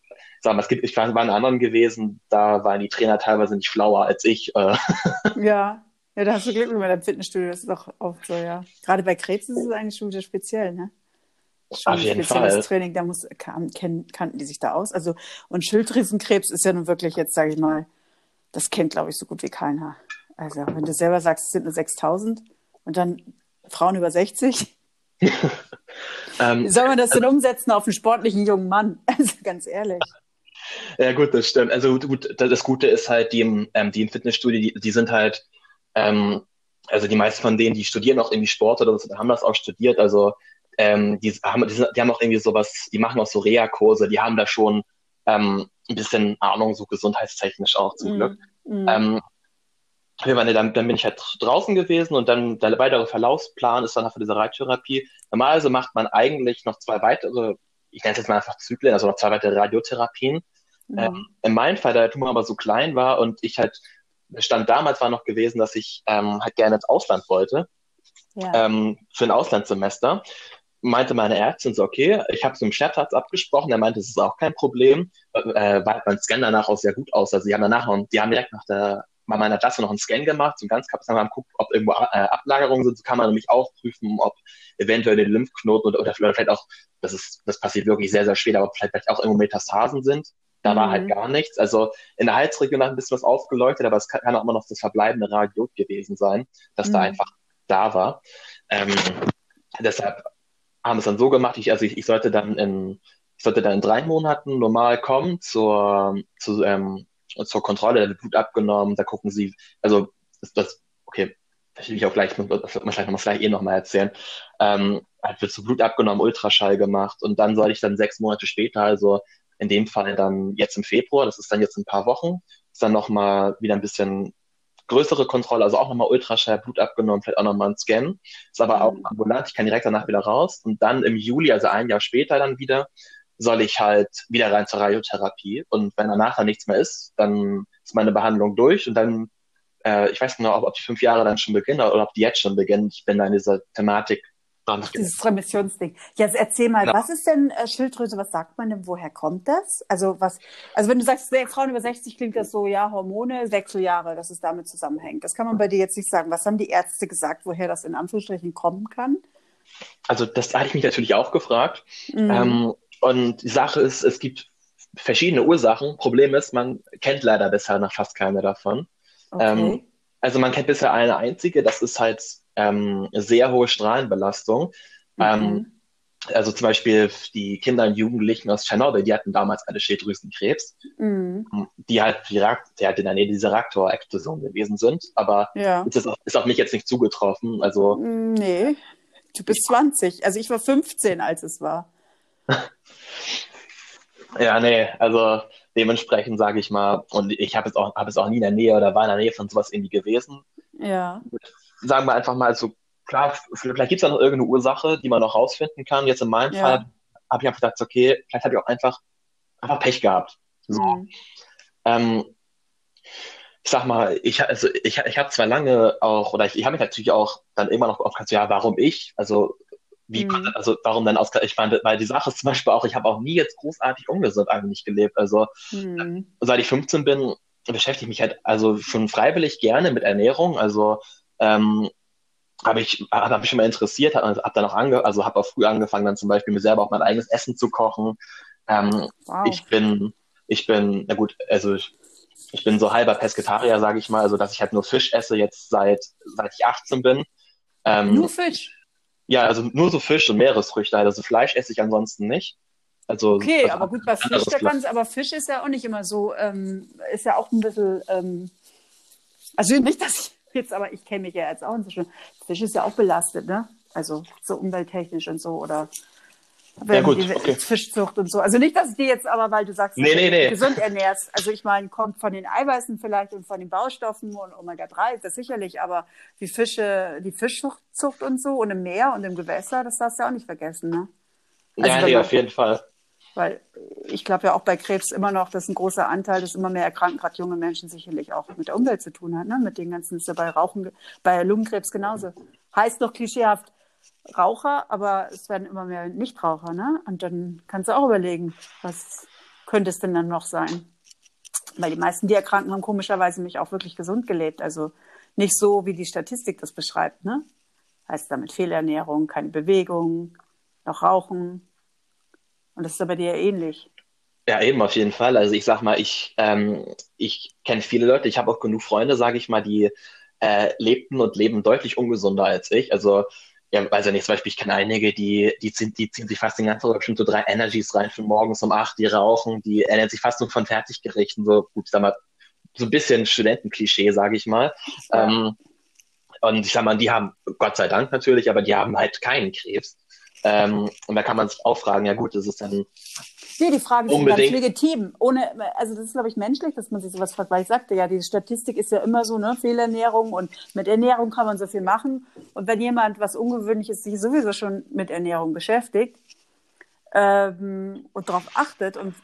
sag mal, es gibt, ich war in anderen gewesen, da waren die Trainer teilweise nicht schlauer als ich. Äh. (laughs) Ja, ja, da hast du Glück mit deinem Fitnessstudio. Das ist auch oft so, ja. Gerade bei Krebs ist es eigentlich schon wieder speziell, ne? Schon Auf jeden Fall. Training, da muss, kan, kannten die sich da aus. Also, und Schilddrüsenkrebs ist ja nun wirklich jetzt, sage ich mal, das kennt, glaube ich, so gut wie keiner. Also, wenn du selber sagst, es sind nur 6000 und dann Frauen über 60. (laughs) ähm, wie soll man das denn umsetzen auf einen sportlichen jungen Mann? (laughs) Also, ganz ehrlich. Ja, gut, das stimmt. Also, gut, das Gute ist halt, die ähm, die im Fitnessstudio, die, die sind halt, ähm, also die meisten von denen, die studieren auch irgendwie Sport oder so, haben das auch studiert. Also ähm, die, haben, die, die haben auch irgendwie sowas, die machen auch so Reha-Kurse, die haben da schon ähm, ein bisschen Ahnung, so gesundheitstechnisch auch zum mm, Glück. Mm. Ähm, dann, dann bin ich halt draußen gewesen und dann der weitere Verlaufsplan ist dann für diese Reittherapie. Normalerweise macht man eigentlich noch zwei weitere, ich nenne es jetzt mal einfach Zyklen, also noch zwei weitere Radiotherapien. Mhm. Ähm, in meinem Fall, da der Tumor aber so klein war und ich halt, Stand damals war noch gewesen, dass ich ähm, halt gerne ins Ausland wollte, ja. ähm, für ein Auslandssemester. meinte meine Ärztin so, okay, ich habe es mit dem Chefarzt abgesprochen, er meinte, es ist auch kein Problem, äh, weil mein Scan danach auch sehr gut aus. Also die haben danach noch, die haben direkt nach der bei meiner Klasse noch einen Scan gemacht, so ganz kapsam haben geguckt, ob irgendwo äh, Ablagerungen sind. So kann man nämlich auch prüfen, ob eventuell den Lymphknoten oder, oder vielleicht auch, das ist, das passiert wirklich sehr, sehr spät, aber vielleicht, vielleicht auch irgendwo Metastasen sind. Da mhm. war halt mhm. gar nichts. Also in der Halsregion hat ein bisschen was aufgeleuchtet, aber es kann, kann auch immer noch das verbleibende Radiot gewesen sein, dass mhm. da einfach da war. Ähm, deshalb haben wir es dann so gemacht, ich, also ich, ich sollte dann in, ich sollte dann in drei Monaten normal kommen zur, zu, ähm, zur Kontrolle, da wird Blut abgenommen, da gucken sie, also das, das okay, ich auch gleich, das wird vielleicht noch eh nochmal erzählen, ähm, halt wird so Blut abgenommen, Ultraschall gemacht und dann soll ich dann sechs Monate später, also in dem Fall dann jetzt im Februar, das ist dann jetzt ein paar Wochen, ist dann nochmal wieder ein bisschen größere Kontrolle, also auch nochmal Ultraschall, Blut abgenommen, vielleicht auch nochmal ein Scan. Ist aber auch ambulant, ich kann direkt danach wieder raus. Und dann im Juli, also ein Jahr später dann wieder, soll ich halt wieder rein zur Radiotherapie. Und wenn danach dann nichts mehr ist, dann ist meine Behandlung durch und dann, äh, ich weiß genau, ob, ob die fünf Jahre dann schon beginnen oder ob die jetzt schon beginnen. Ich bin da in dieser Thematik Ach, dieses Remissionsding. Jetzt erzähl mal, ja. was ist denn äh, Schilddrüse? Was sagt man denn? Woher kommt das? Also was, also wenn du sagst, Frauen über 60 klingt das so, ja, Hormone, Wechseljahre, dass es damit zusammenhängt. Das kann man bei dir jetzt nicht sagen. Was haben die Ärzte gesagt, woher das in Anführungsstrichen kommen kann? Also das hatte ich mich natürlich auch gefragt. Mhm. Ähm, und die Sache ist, es gibt verschiedene Ursachen. Problem ist, man kennt leider bisher noch fast keine davon. Okay. Ähm, also man kennt bisher eine einzige, das ist halt ähm, sehr hohe Strahlenbelastung. Mhm. Ähm, also zum Beispiel die Kinder und Jugendlichen aus Tschernobyl, die hatten damals alle Schilddrüsenkrebs, mhm. die halt direkt, der in der Nähe dieser Reaktorexplosion gewesen sind. Aber ja. ist, auch, ist auf mich jetzt nicht zugetroffen. Also, nee, du bist 20. Also ich war 15, als es war. (laughs) ja, nee, also dementsprechend sage ich mal, und ich habe es auch, hab es auch nie in der Nähe oder war in der Nähe von sowas irgendwie gewesen. Ja sagen wir einfach mal so, klar, vielleicht gibt es da noch irgendeine Ursache, die man noch rausfinden kann. Jetzt in meinem ja. Fall habe ich einfach gedacht, okay, vielleicht habe ich auch einfach, einfach Pech gehabt. So. Mhm. Ähm, ich sag mal, ich, also ich, ich habe zwar lange auch, oder ich, ich habe mich natürlich auch dann immer noch aufgehört, ja, warum ich? Also, wie, mhm. also warum dann aus, ich meine, weil die Sache ist zum Beispiel auch, ich habe auch nie jetzt großartig ungesund eigentlich gelebt. Also, mhm. seit ich 15 bin, beschäftige ich mich halt also schon freiwillig gerne mit Ernährung. Also ähm, habe ich habe mich schon mal interessiert, habe hab dann auch ange also habe auch früh angefangen dann zum Beispiel mir selber auch mein eigenes Essen zu kochen. Ähm, wow. Ich bin ich bin na gut also ich, ich bin so halber Pesketarier sage ich mal, also dass ich halt nur Fisch esse jetzt seit seit ich 18 bin. Ähm, nur Fisch. Ja, also nur so Fisch und Meeresfrüchte. Also Fleisch esse ich ansonsten nicht. Also, okay, aber gut, bei Fisch, da kannst, aber Fisch ist ja auch nicht immer so, ähm, ist ja auch ein bisschen, ähm, also nicht, dass ich jetzt, aber ich kenne mich ja jetzt auch inzwischen. Fisch ist ja auch belastet, ne? Also so umwelttechnisch und so oder ja, gut, okay. Fischzucht und so. Also nicht, dass ich dir jetzt aber, weil du sagst, nee, nee, nee. gesund ernährst. Also ich meine, kommt von den Eiweißen vielleicht und von den Baustoffen und Omega-3, das sicherlich, aber die Fische, die Fischzucht und so und im Meer und im Gewässer, das darfst du ja auch nicht vergessen, ne? Also ja, nee, auf jeden Fall. Weil ich glaube ja auch bei Krebs immer noch, dass ein großer Anteil, dass immer mehr erkranken, gerade junge Menschen sicherlich auch mit der Umwelt zu tun hat, ne? mit den ganzen, ist ja bei Rauchen, bei Lungenkrebs genauso. Heißt doch klischeehaft Raucher, aber es werden immer mehr Nichtraucher, ne? Und dann kannst du auch überlegen, was könnte es denn dann noch sein? Weil die meisten, die erkranken, haben komischerweise mich auch wirklich gesund gelebt. Also nicht so, wie die Statistik das beschreibt, ne? Heißt damit Fehlernährung, keine Bewegung, noch Rauchen, und das ist aber dir ähnlich. Ja, eben auf jeden Fall. Also ich sag mal, ich, ähm, ich kenne viele Leute, ich habe auch genug Freunde, sage ich mal, die äh, lebten und leben deutlich ungesunder als ich. Also ja, weiß ja nicht, zum Beispiel, ich kenne einige, die, die, ziehen, die ziehen sich fast den ganzen Tag schon so drei Energies rein für morgens um acht, die rauchen, die ernähren sich fast nur von Fertiggerichten, so gut, ich sag mal, so ein bisschen Studentenklischee, sage ich mal. Ja. Ähm, und ich sag mal, die haben, Gott sei Dank natürlich, aber die haben halt keinen Krebs. Ähm, und da kann man sich auch fragen, ja gut, das ist dann. Nee, die Frage ist ganz legitim. Ohne, also das ist, glaube ich, menschlich, dass man sich sowas fragt, weil ich sagte ja, die Statistik ist ja immer so, ne, Fehlernährung und mit Ernährung kann man so viel machen. Und wenn jemand was Ungewöhnliches sich sowieso schon mit Ernährung beschäftigt ähm, und darauf achtet und,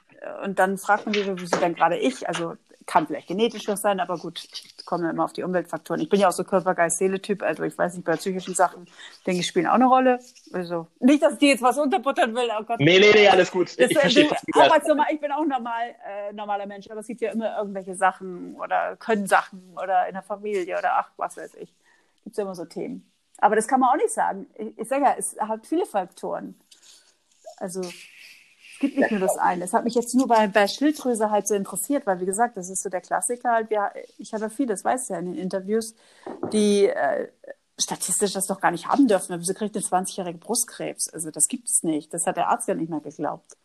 und dann fragt man sich, wieso dann gerade ich? Also kann vielleicht genetisch noch sein, aber gut, kommen immer auf die Umweltfaktoren. Ich bin ja auch so Körper-Geist-Seele-Typ, also ich weiß nicht, bei psychischen Sachen, denke ich, spielen auch eine Rolle. Also nicht, dass ich dir jetzt was unterbuttern will. Oh Gott. Nee, nee, nee, alles gut. Das, ich, verstehe, du, normal, ich bin auch normal, äh, normaler Mensch, aber es gibt ja immer irgendwelche Sachen oder können Sachen oder in der Familie oder ach, was weiß ich. Gibt ja immer so Themen. Aber das kann man auch nicht sagen. Ich, ich sage ja, es hat viele Faktoren. Also es gibt nicht nur das eine. Es hat mich jetzt nur bei, bei Schilddrüse halt so interessiert, weil wie gesagt, das ist so der Klassiker. Halt. Wir, ich habe ja viel, das weißt du ja in den Interviews, die äh, statistisch das doch gar nicht haben dürfen. Aber wieso kriegt eine 20-jährige Brustkrebs? Also das gibt es nicht. Das hat der Arzt ja nicht mehr geglaubt.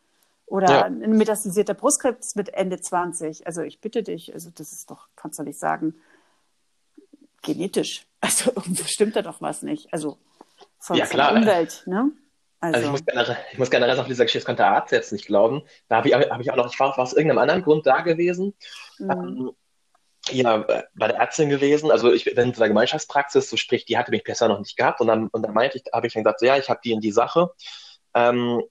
Oder ja. ein metastasierter Brustkrebs mit Ende 20. Also ich bitte dich, also das ist doch, kannst du nicht sagen, genetisch. (laughs) Also irgendwo stimmt da doch was nicht. Also von, ja, klar. der Umwelt, ne? Also, also ich, muss generell, ich muss generell auf dieser Geschichte, das konnte Arzt jetzt nicht glauben. Da habe ich, hab ich auch noch, ich war aus irgendeinem anderen Grund da gewesen. Mhm. Ähm, ja, bei der Ärztin gewesen. Also ich bin in der Gemeinschaftspraxis, so sprich, die hatte mich bisher noch nicht gehabt. Und dann, und dann meinte ich, habe ich dann gesagt, so, ja, ich habe die in die Sache. Ähm,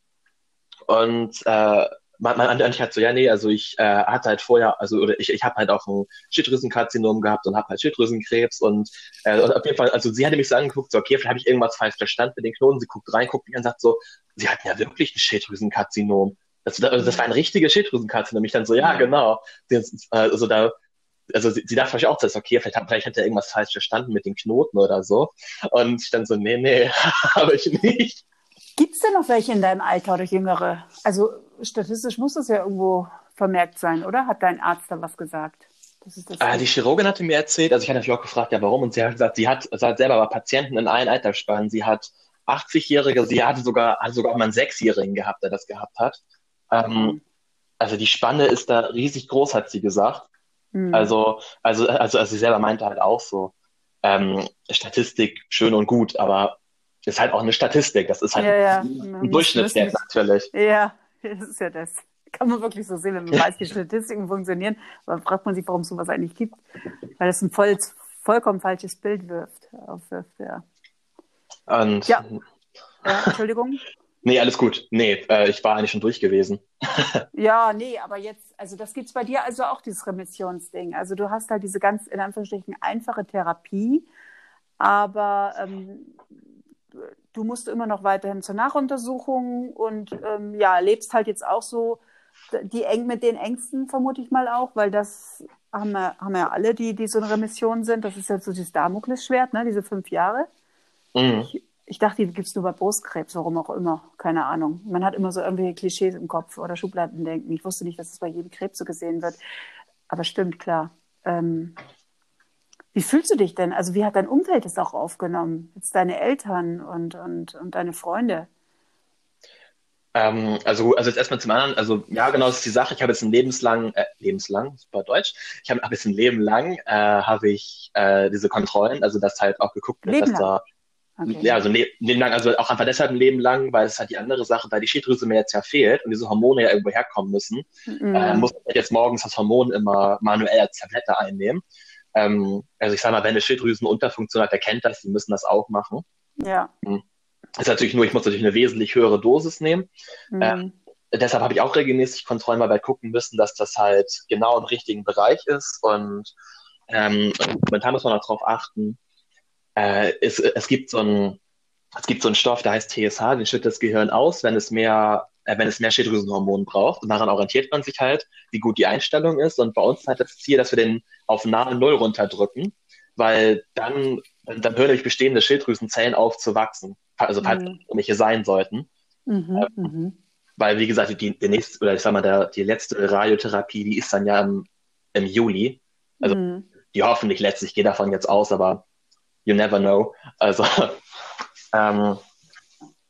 und äh, man, man eigentlich halt so, ja, nee, also ich äh, hatte halt vorher, also oder ich, ich habe halt auch ein Schilddrüsenkarzinom gehabt und habe halt Schilddrüsenkrebs und, äh, auf jeden Fall, also sie hatte mich so angeguckt, so, okay, vielleicht habe ich irgendwas falsch verstanden mit den Knoten. Sie guckt rein, guckt mich an und sagt so, sie hatten ja wirklich ein Schilddrüsenkarzinom. Das, also das war ein richtiges Schilddrüsenkarzinom. Ich dann so, ja, genau. Also da, also sie, sie dachte vielleicht auch, ist okay, vielleicht, vielleicht hat er irgendwas falsch verstanden mit den Knoten oder so. Und ich dann so, nee, nee, (laughs) habe ich nicht. Gibt es denn noch welche in deinem Alter oder Jüngere? Also statistisch muss das ja irgendwo vermerkt sein, oder? Hat dein Arzt da was gesagt? Äh, die Chirurgin hatte mir erzählt, also ich hatte natürlich auch gefragt, ja warum, und sie hat gesagt, sie hat, sie hat selber aber Patienten in allen Altersspannen. Sie hat 80-Jährige, sie hatte sogar, hatte sogar mal einen Sechsjährigen gehabt, der das gehabt hat. Ähm, also die Spanne ist da riesig groß, hat sie gesagt. Mhm. Also, also, also, also sie selber meinte halt auch so, ähm, Statistik schön und gut, aber ist halt auch eine Statistik. Das ist halt ja, ja. ein Durchschnittswert natürlich. Ja, (laughs) das ist ja das. Kann man wirklich so sehen, wenn man weiß, wie (laughs) Statistiken funktionieren. Aber fragt man sich, warum es sowas eigentlich gibt. Weil es ein voll, vollkommen falsches Bild wirft, aufwirft, ja. Und ja. ja Entschuldigung. (laughs) Nee, alles gut. Nee, äh, ich war eigentlich schon durch gewesen. ja, nee, aber jetzt, also das gibt es bei dir also auch, dieses Remissionsding. Also du hast halt diese ganz, in Anführungsstrichen, einfache Therapie, aber ähm, du musst immer noch weiterhin zur Nachuntersuchung und ähm, ja, lebst halt jetzt auch so die eng mit den Ängsten, vermute ich mal auch, weil das haben wir, haben wir ja alle, die, die so in Remission sind. Das ist ja so dieses Damoklesschwert, ne, diese fünf Jahre. Mhm. Ich, ich, dachte, die gibt es nur bei Brustkrebs, warum auch immer. Keine Ahnung. Man hat immer so irgendwelche Klischees im Kopf oder Schubladendenken. Ich wusste nicht, dass es bei jedem Krebs so gesehen wird. Aber stimmt, klar. Ähm, wie fühlst du dich denn? Also wie hat dein Umfeld das auch aufgenommen? Jetzt deine Eltern und, und, und deine Freunde? Ähm, also, also jetzt erstmal zum anderen, also ja, genau, das ist die Sache. Ich habe jetzt ein lebenslang, äh, lebenslang, super Deutsch, ich habe hab jetzt ein Leben lang, äh, habe ich äh, diese Kontrollen, also dass halt auch geguckt wird, dass da Okay. Ja, also ne, Leben lang, also auch einfach deshalb ein Leben lang, weil es halt die andere Sache, da die Schilddrüse mir jetzt ja fehlt und diese Hormone ja irgendwo herkommen müssen, mhm. äh, muss ich jetzt morgens das Hormon immer manuell als Tablette einnehmen. Ähm, also ich sage mal, wenn eine Schilddrüsenunterfunktion hat, der kennt das, die müssen das auch machen. Ja. Hm. ist natürlich nur, ich muss natürlich eine wesentlich höhere Dosis nehmen. Mhm. Ähm, deshalb habe ich auch regelmäßig Kontrollen mal bei gucken müssen, dass das halt genau im richtigen Bereich ist. Und ähm, momentan muss man auch darauf achten, äh, es, es gibt so ein es gibt so einen Stoff, der heißt TSH, den schüttet das Gehirn aus, wenn es mehr wenn es mehr Schilddrüsenhormone braucht. Und daran orientiert man sich halt, wie gut die Einstellung ist. Und bei uns hat das Ziel, dass wir den auf nahe Null runterdrücken, weil dann, dann hören nämlich bestehende Schilddrüsenzellen auf zu wachsen. Also falls mhm. welche sein sollten. Mhm, ähm, mhm. Weil, wie gesagt, die, die nächste, oder ich sag mal, der, die letzte Radiotherapie, die ist dann ja im, im Juli. Also mhm. die hoffentlich letztlich, ich gehe davon jetzt aus, aber you never know. Also (laughs) ähm,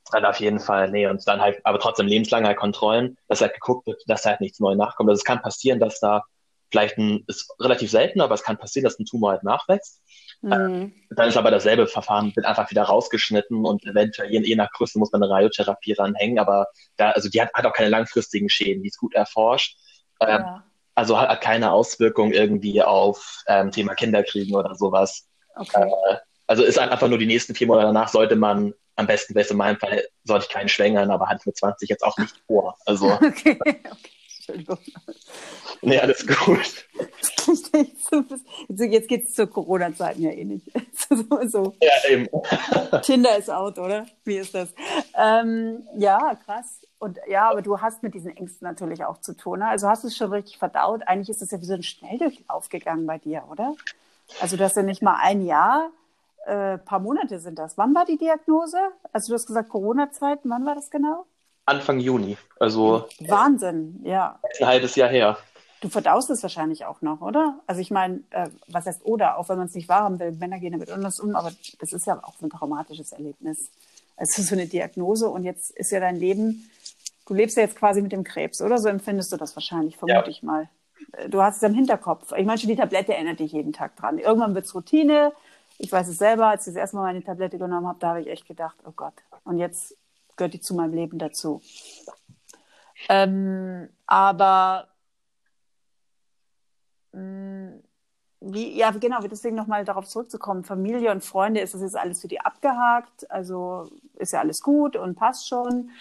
dann auf jeden Fall, nee, und dann halt, aber trotzdem lebenslang halt Kontrollen, dass halt geguckt wird, dass halt nichts neu nachkommt. Also es kann passieren, dass da vielleicht ein, ist relativ selten, aber es kann passieren, dass ein Tumor halt nachwächst. Mhm. Dann ist aber dasselbe Verfahren, wird einfach wieder rausgeschnitten und eventuell je, je nach Größe muss man eine Radiotherapie ranhängen, aber da, also die hat, hat auch keine langfristigen Schäden, die ist gut erforscht. Ähm, ja. Also hat, hat keine Auswirkung irgendwie auf ähm, Thema Kinderkriegen oder sowas. Okay. Äh, also ist einfach nur die nächsten vier Monate danach sollte man am besten wäre in meinem Fall, sollte ich keinen schwängern, aber hatte mit 20 jetzt auch nicht vor. Also. Okay, (laughs) okay. Entschuldigung. Nee, alles gut. Jetzt geht es zur Corona-Zeit ja eh nicht. (laughs) so, so. Ja, eben. (laughs) Tinder ist out, oder? Wie ist das? Ähm, ja, krass. Und ja, aber du hast mit diesen Ängsten natürlich auch zu tun. Ne? Also hast du es schon richtig verdaut. Eigentlich ist es ja wie so ein Schnelldurchlauf gegangen bei dir, oder? Also du hast ja nicht mal ein Jahr, äh, paar Monate sind das. Wann war die Diagnose? Also du hast gesagt Corona-Zeiten, wann war das genau? Anfang Juni. Also Wahnsinn, ja. Ein halbes Jahr her. Du verdaust es wahrscheinlich auch noch, oder? Also ich meine, äh, was heißt oder, auch wenn man es nicht wahrhaben will, Männer gehen damit anders um, aber das ist ja auch ein traumatisches Erlebnis. Es ist so eine Diagnose und jetzt ist ja dein Leben, du lebst ja jetzt quasi mit dem Krebs, oder? So empfindest du das wahrscheinlich, vermute ja. ich mal. Äh, du hast es im Hinterkopf. Ich meine schon, die Tablette erinnert dich jeden Tag dran. Irgendwann wird es Routine. Ich weiß es selber, als ich das erste Mal meine Tablette genommen habe, da habe ich echt gedacht, oh Gott. Und jetzt gehört die zu meinem Leben dazu. Ähm, aber mh, mm, wie, ja, genau, deswegen nochmal darauf zurückzukommen. Familie und Freunde, ist das jetzt alles für die abgehakt? Also ist ja alles gut und passt schon?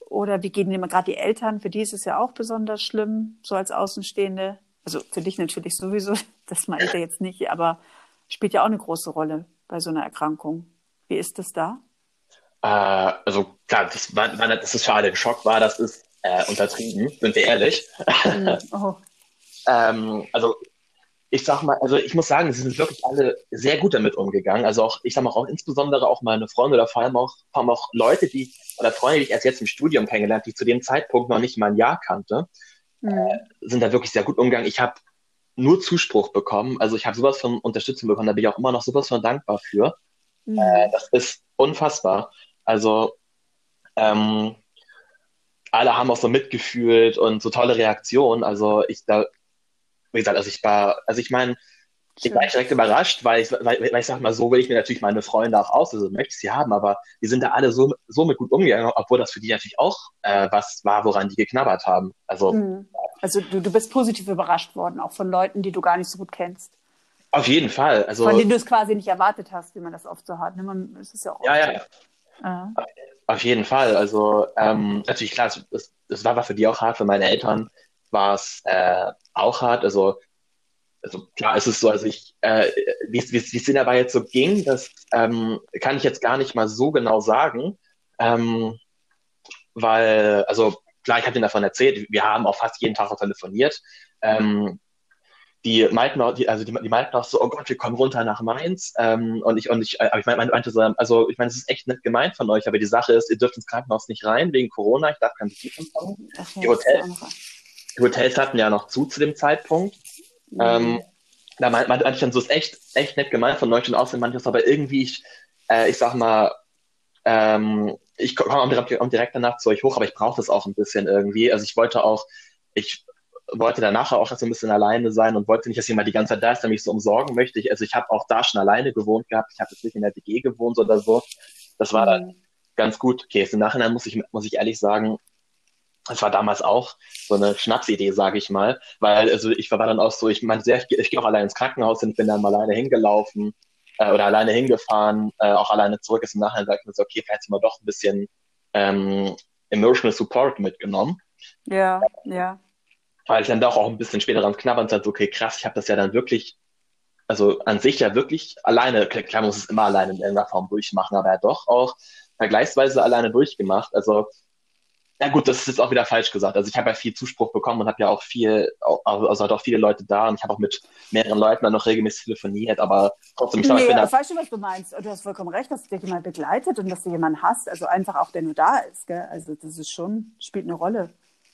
Oder wie gehen immer gerade die Eltern? Für die ist es ja auch besonders schlimm, so als Außenstehende. Also für dich natürlich sowieso, (laughs) das meine ich jetzt nicht, aber spielt ja auch eine große Rolle bei so einer Erkrankung. Wie ist das da? Äh, also klar, das war, war, dass es für alle ein Schock war, das ist äh, untertrieben, sind wir ehrlich. Mhm. (laughs) Oh. ähm, also ich sag mal, also ich muss sagen, sie sind wirklich alle sehr gut damit umgegangen. Also auch, ich sag mal, auch insbesondere auch meine Freunde oder vor allem auch, vor allem auch Leute, die, oder Freunde, die ich erst jetzt im Studium kennengelernt, die ich zu dem Zeitpunkt noch nicht mal ein Jahr kannte, mhm. äh, sind da wirklich sehr gut umgegangen. Ich habe nur Zuspruch bekommen. Also ich habe sowas von Unterstützung bekommen, da bin ich auch immer noch sowas von dankbar für. Mhm. Äh, das ist unfassbar. Also ähm, alle haben auch so mitgefühlt und so tolle Reaktionen. Also ich da, wie gesagt, also ich war, also ich meine, ich war direkt überrascht, weil ich, weil, weil ich sag mal, so will ich mir natürlich meine Freunde auch aus, also möchte ich sie haben, aber die sind da alle so, so mit gut umgegangen, obwohl das für die natürlich auch äh, was war, woran die geknabbert haben. Also, mhm. Also du, du bist positiv überrascht worden, auch von Leuten, die du gar nicht so gut kennst. Auf jeden Fall. Also, von denen du es quasi nicht erwartet hast, wie man das oft so hat. Ne? Man, es ist ja, auch ja, ja. ja. Auf jeden Fall. Also ähm, natürlich klar, es, es war für die auch hart, für meine Eltern war es äh, auch hart. Also also klar ist es so, also ich, äh, wie es wie dabei jetzt so ging, das ähm, kann ich jetzt gar nicht mal so genau sagen, ähm, weil, also klar, ich habe Ihnen davon erzählt, wir haben auch fast jeden Tag auch telefoniert. Ähm, die meinten auch, die, also die, die meinten auch so, oh Gott, wir kommen runter nach Mainz. Ähm, und ich, und ich, aber ich meinte so, also ich meine, es ist echt nett gemeint von euch, aber die Sache ist, ihr dürft ins Krankenhaus nicht rein wegen Corona, ich darf keinen Besuch empfangen. Die, Hotel, die Hotels hatten ja noch zu zu dem Zeitpunkt. Mhm. Ähm, da meinte meint ich dann so, ist echt, echt nett gemeint von euch und außerdem manches, aber irgendwie, ich, äh, ich sag mal, ähm, ich komme direkt, direkt danach zu euch hoch, aber ich brauche das auch ein bisschen irgendwie. Also ich wollte auch, ich wollte danach auch so ein bisschen alleine sein und wollte nicht, dass jemand die ganze Zeit da ist, der mich so umsorgen möchte. Ich, also ich habe auch da schon alleine gewohnt gehabt. Ich habe jetzt nicht in der WG gewohnt oder so. Das war dann ganz gut. Okay, jetzt im Nachhinein muss ich, muss ich ehrlich sagen, es war damals auch so eine Schnapsidee, sage ich mal, weil also ich war dann auch so, ich meinte, ich, ich gehe auch alleine ins Krankenhaus und bin dann mal alleine hingelaufen äh, oder alleine hingefahren, äh, auch alleine zurück. Ist im Nachhinein sagt man so, okay, vielleicht mal doch ein bisschen ähm, emotional Support mitgenommen. Ja, ja. Weil ich dann doch auch ein bisschen später dran knabbern und okay, krass, ich habe das ja dann wirklich, also an sich ja wirklich alleine, klar muss es immer alleine in irgendeiner Form durchmachen, aber ja doch auch vergleichsweise alleine durchgemacht. Also ja gut, das ist jetzt auch wieder falsch gesagt. Also ich habe ja viel Zuspruch bekommen und habe ja auch viel, also hat auch viele Leute da und ich habe auch mit mehreren Leuten dann noch regelmäßig telefoniert, aber trotzdem, ich nee, ich weiß schon, was du meinst. Du hast vollkommen recht, dass dich jemand begleitet und dass du jemanden hast, also einfach auch, der nur da ist, gell? Also das ist schon, spielt eine Rolle.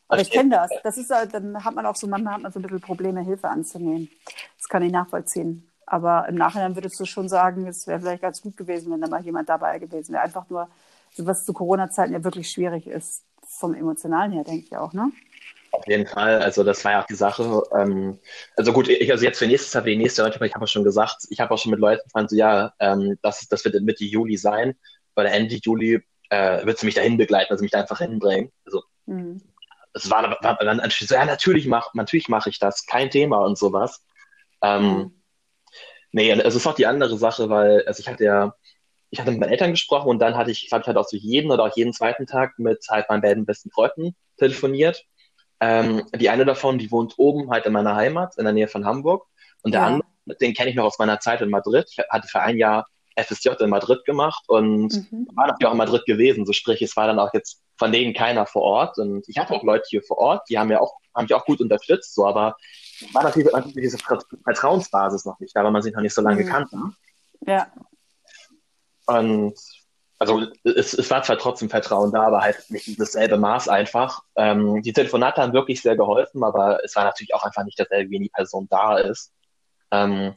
Aber ich kenne das. Das ist dann hat man auch so, manchmal hat man so ein bisschen Probleme, Hilfe anzunehmen. Das kann ich nachvollziehen. Aber im Nachhinein würdest du schon sagen, es wäre vielleicht ganz gut gewesen, wenn da mal jemand dabei gewesen wäre. Einfach nur, was zu Corona-Zeiten ja wirklich schwierig ist, vom Emotionalen her, denke ich auch, ne? Auf jeden Fall. Also das war ja auch die Sache. Ähm, also gut, ich, also jetzt für nächstes Jahr, für die nächste Jahr, ich habe auch schon gesagt, ich habe auch schon mit Leuten gefragt, so ja, ähm, das, das wird Mitte Juli sein, weil Ende Juli äh, wird sie mich dahin begleiten, also mich da einfach hinbringen. Also mhm. es war, war, dann so, ja, natürlich mache natürlich mach ich das, kein Thema und sowas. Ähm, mhm. Nee, also es ist auch die andere Sache, weil, also ich hatte ja ich hatte mit meinen Eltern gesprochen und dann hatte ich, glaube ich, halt auch so jeden oder auch jeden zweiten Tag mit halt meinen beiden besten Freunden telefoniert. Ähm, die eine davon, die wohnt oben halt in meiner Heimat, in der Nähe von Hamburg. Und der ja. andere, den kenne ich noch aus meiner Zeit in Madrid. Ich hatte für ein Jahr FSJ in Madrid gemacht und mhm. war natürlich auch in Madrid gewesen. So sprich, es war dann auch jetzt von denen keiner vor Ort. Und ich hatte auch Leute hier vor Ort, die haben ja auch, haben mich auch gut unterstützt, so, aber war natürlich, natürlich diese Vertrauensbasis noch nicht da, weil man sich noch nicht so lange mhm. gekannt hat. Ja. Und also es, es war zwar trotzdem Vertrauen da, aber halt nicht dasselbe Maß einfach. Ähm, die Telefonate haben wirklich sehr geholfen, aber es war natürlich auch einfach nicht dasselbe, wie die Person da ist. Ähm,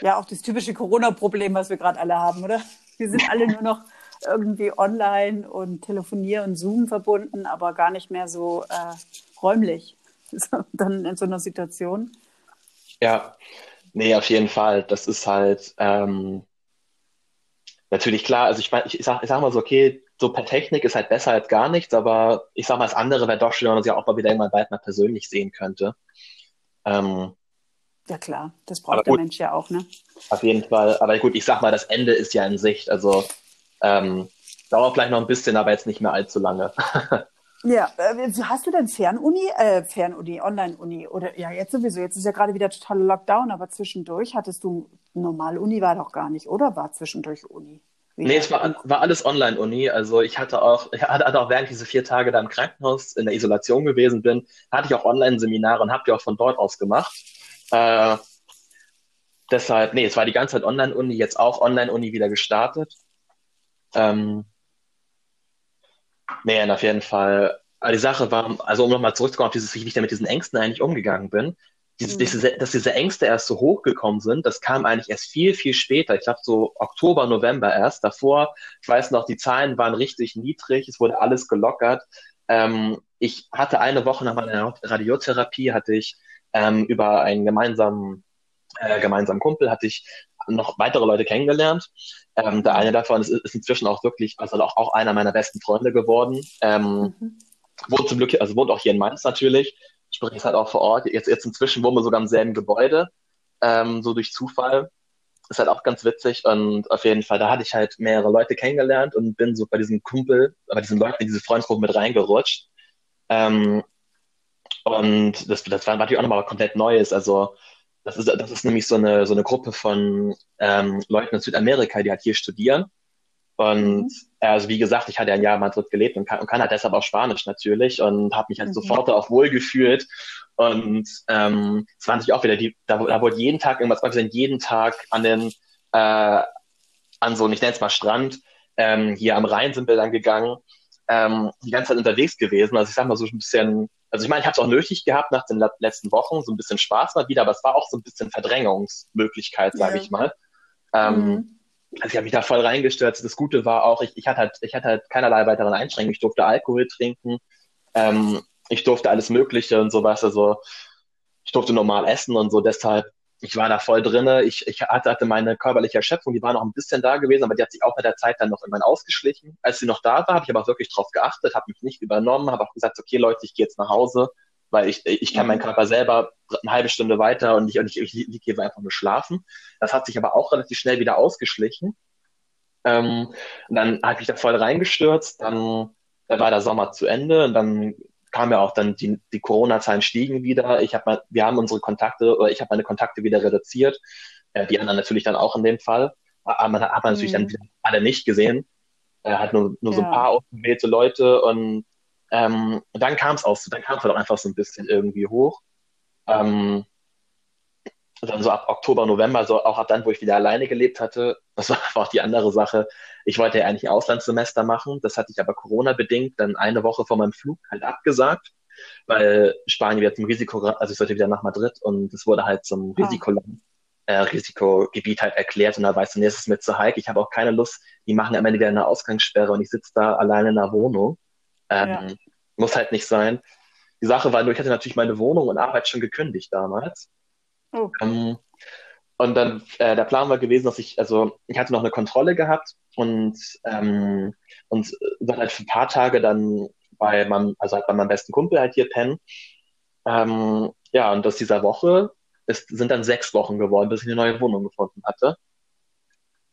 ja, auch das typische Corona-Problem, was wir gerade alle haben, oder? Wir sind alle nur noch irgendwie online und telefonieren und Zoom verbunden, aber gar nicht mehr so äh, räumlich. (laughs) So, dann in so einer Situation. Ja, nee, auf jeden Fall. Das ist halt ähm, natürlich klar. Also ich ich, sag, ich sag mal so, okay, so per Technik ist halt besser als gar nichts, aber ich sag mal, das andere wäre doch schön, wenn man sich auch mal wieder irgendwann bald mal persönlich sehen könnte. Ähm, ja klar, das braucht der Mensch ja auch, ne? Auf jeden Fall. Aber gut, ich sag mal, das Ende ist ja in Sicht. Also ähm, dauert vielleicht noch ein bisschen, aber jetzt nicht mehr allzu lange. (laughs) ja, äh, hast du denn Fernuni, äh, Fernuni, Online-Uni oder ja jetzt sowieso, jetzt ist ja gerade wieder totaler Lockdown, aber zwischendurch hattest du normal Uni war doch gar nicht, oder war zwischendurch Uni? Wie nee, es war, war alles Online-Uni. Also ich hatte auch, (laughs) ich hatte auch während diese vier Tage da im Krankenhaus in der Isolation gewesen bin, hatte ich auch Online-Seminare und habe die auch von dort aus gemacht. Äh, deshalb, nee, es war die ganze Zeit Online-Uni, jetzt auch Online-Uni wieder gestartet. Ähm, nee, auf jeden Fall. Aber die Sache war, also um nochmal zurückzukommen auf dieses, wie ich da mit diesen Ängsten eigentlich umgegangen bin, dieses, mhm. diese, dass diese Ängste erst so hochgekommen sind, das kam eigentlich erst viel, viel später. Ich glaube so Oktober, November erst. Davor, ich weiß noch, die Zahlen waren richtig niedrig, es wurde alles gelockert. Ähm, ich hatte eine Woche nach meiner Radiotherapie, hatte ich ähm, über einen gemeinsamen, äh, gemeinsamen Kumpel hatte ich noch weitere Leute kennengelernt. Ähm, der eine davon ist, ist inzwischen auch wirklich, also auch, auch einer meiner besten Freunde geworden. Ähm, mhm. Wohnt zum Glück, also wohnt auch hier in Mainz natürlich. Sprich, ist halt auch vor Ort. Jetzt, jetzt inzwischen wohnen wir sogar im selben Gebäude, ähm, so durch Zufall. Ist halt auch ganz witzig und auf jeden Fall, da hatte ich halt mehrere Leute kennengelernt und bin so bei diesem Kumpel, bei diesen Leuten in diese Freundesgruppe mit reingerutscht. Ähm, und das, das war natürlich auch nochmal komplett Neues. Also das ist, das ist nämlich so eine, so eine Gruppe von ähm, Leuten aus Südamerika, die halt hier studieren. Und mhm. also wie gesagt, ich hatte ein Jahr in Madrid gelebt und kann, und kann halt deshalb auch Spanisch natürlich und habe mich halt mhm. sofort darauf wohlgefühlt. Und ähm, es war natürlich auch wieder die, da, da wurde jeden Tag irgendwas, wir sind jeden Tag an den, äh, an so, ich nenne es mal Strand, ähm, hier am Rhein sind wir dann gegangen, ähm, die ganze Zeit unterwegs gewesen. Also ich sag mal so ein bisschen also ich meine, ich habe es auch nötig gehabt nach den letzten Wochen, so ein bisschen Spaß mal wieder, aber es war auch so ein bisschen Verdrängungsmöglichkeit, sage ja. ich mal. Ähm, mhm. Also ich habe mich da voll reingestürzt. Das Gute war auch, ich, ich, hatte halt, ich hatte halt keinerlei weiteren Einschränkungen. Ich durfte Alkohol trinken, ähm, ich durfte alles Mögliche und sowas. Also ich durfte normal essen und so. Deshalb ich war da voll drinne. Ich, ich hatte, hatte meine körperliche Erschöpfung, die war noch ein bisschen da gewesen, aber die hat sich auch mit der Zeit dann noch irgendwann ausgeschlichen. Als sie noch da war, habe ich aber wirklich drauf geachtet, habe mich nicht übernommen, habe auch gesagt, okay Leute, ich gehe jetzt nach Hause, weil ich, ich kann meinen mhm. Körper selber eine halbe Stunde weiter und ich, und ich, ich liege hier einfach nur schlafen. Das hat sich aber auch relativ schnell wieder ausgeschlichen. Ähm, und dann habe ich da voll reingestürzt, dann, dann war der Sommer zu Ende und dann kam ja auch dann die, die Corona-Zahlen stiegen wieder. Ich habe wir haben unsere Kontakte oder ich habe meine Kontakte wieder reduziert. Äh, die anderen natürlich dann auch in dem Fall. Aber man hat man natürlich mhm. dann alle nicht gesehen. Er hat nur, nur ja. so ein paar ausgewählte Leute und ähm, dann kam es auch, dann kam es halt auch einfach so ein bisschen irgendwie hoch. Ähm, dann so ab Oktober, November, so auch ab dann, wo ich wieder alleine gelebt hatte, das war (laughs) auch die andere Sache. Ich wollte ja eigentlich ein Auslandssemester machen, das hatte ich aber Corona-bedingt dann eine Woche vor meinem Flug halt abgesagt, weil Spanien wieder zum Risiko, also ich sollte wieder nach Madrid und es wurde halt zum ah. Risikoland, äh, Risikogebiet halt erklärt und da weißt du, nee, es ist mir zu heikel, ich habe auch keine Lust, die machen am Ende wieder eine Ausgangssperre und ich sitze da alleine in der Wohnung. Ähm, ja. Muss halt nicht sein. Die Sache war nur, ich hatte natürlich meine Wohnung und Arbeit schon gekündigt damals. Oh. Ähm, und dann, äh, der Plan war gewesen, dass ich, also ich hatte noch eine Kontrolle gehabt und, ähm, und dann halt für ein paar Tage dann bei meinem, also halt bei meinem besten Kumpel halt hier pennen. Ähm, ja, und aus dieser Woche ist, sind dann sechs Wochen geworden, bis ich eine neue Wohnung gefunden hatte.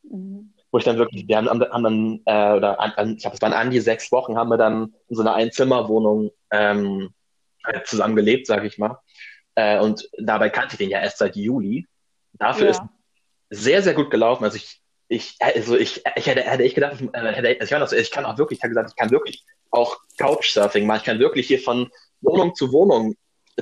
Mhm. Wo ich dann wirklich, wir haben, haben dann, äh, oder an, an, ich glaube, es waren an die sechs Wochen, haben wir dann in so einer Einzimmerwohnung ähm, halt zusammen gelebt, sage ich mal. Äh, und dabei kannte ich den ja erst seit Juli. Dafür ja. ist sehr, sehr gut gelaufen. Also ich, ich, also ich, ich hätte, hätte ich gedacht, ich, äh, hätte, ich, kann auch, ich kann auch wirklich, ich habe gesagt, ich kann wirklich auch Couchsurfing machen. Ich kann wirklich hier von Wohnung zu Wohnung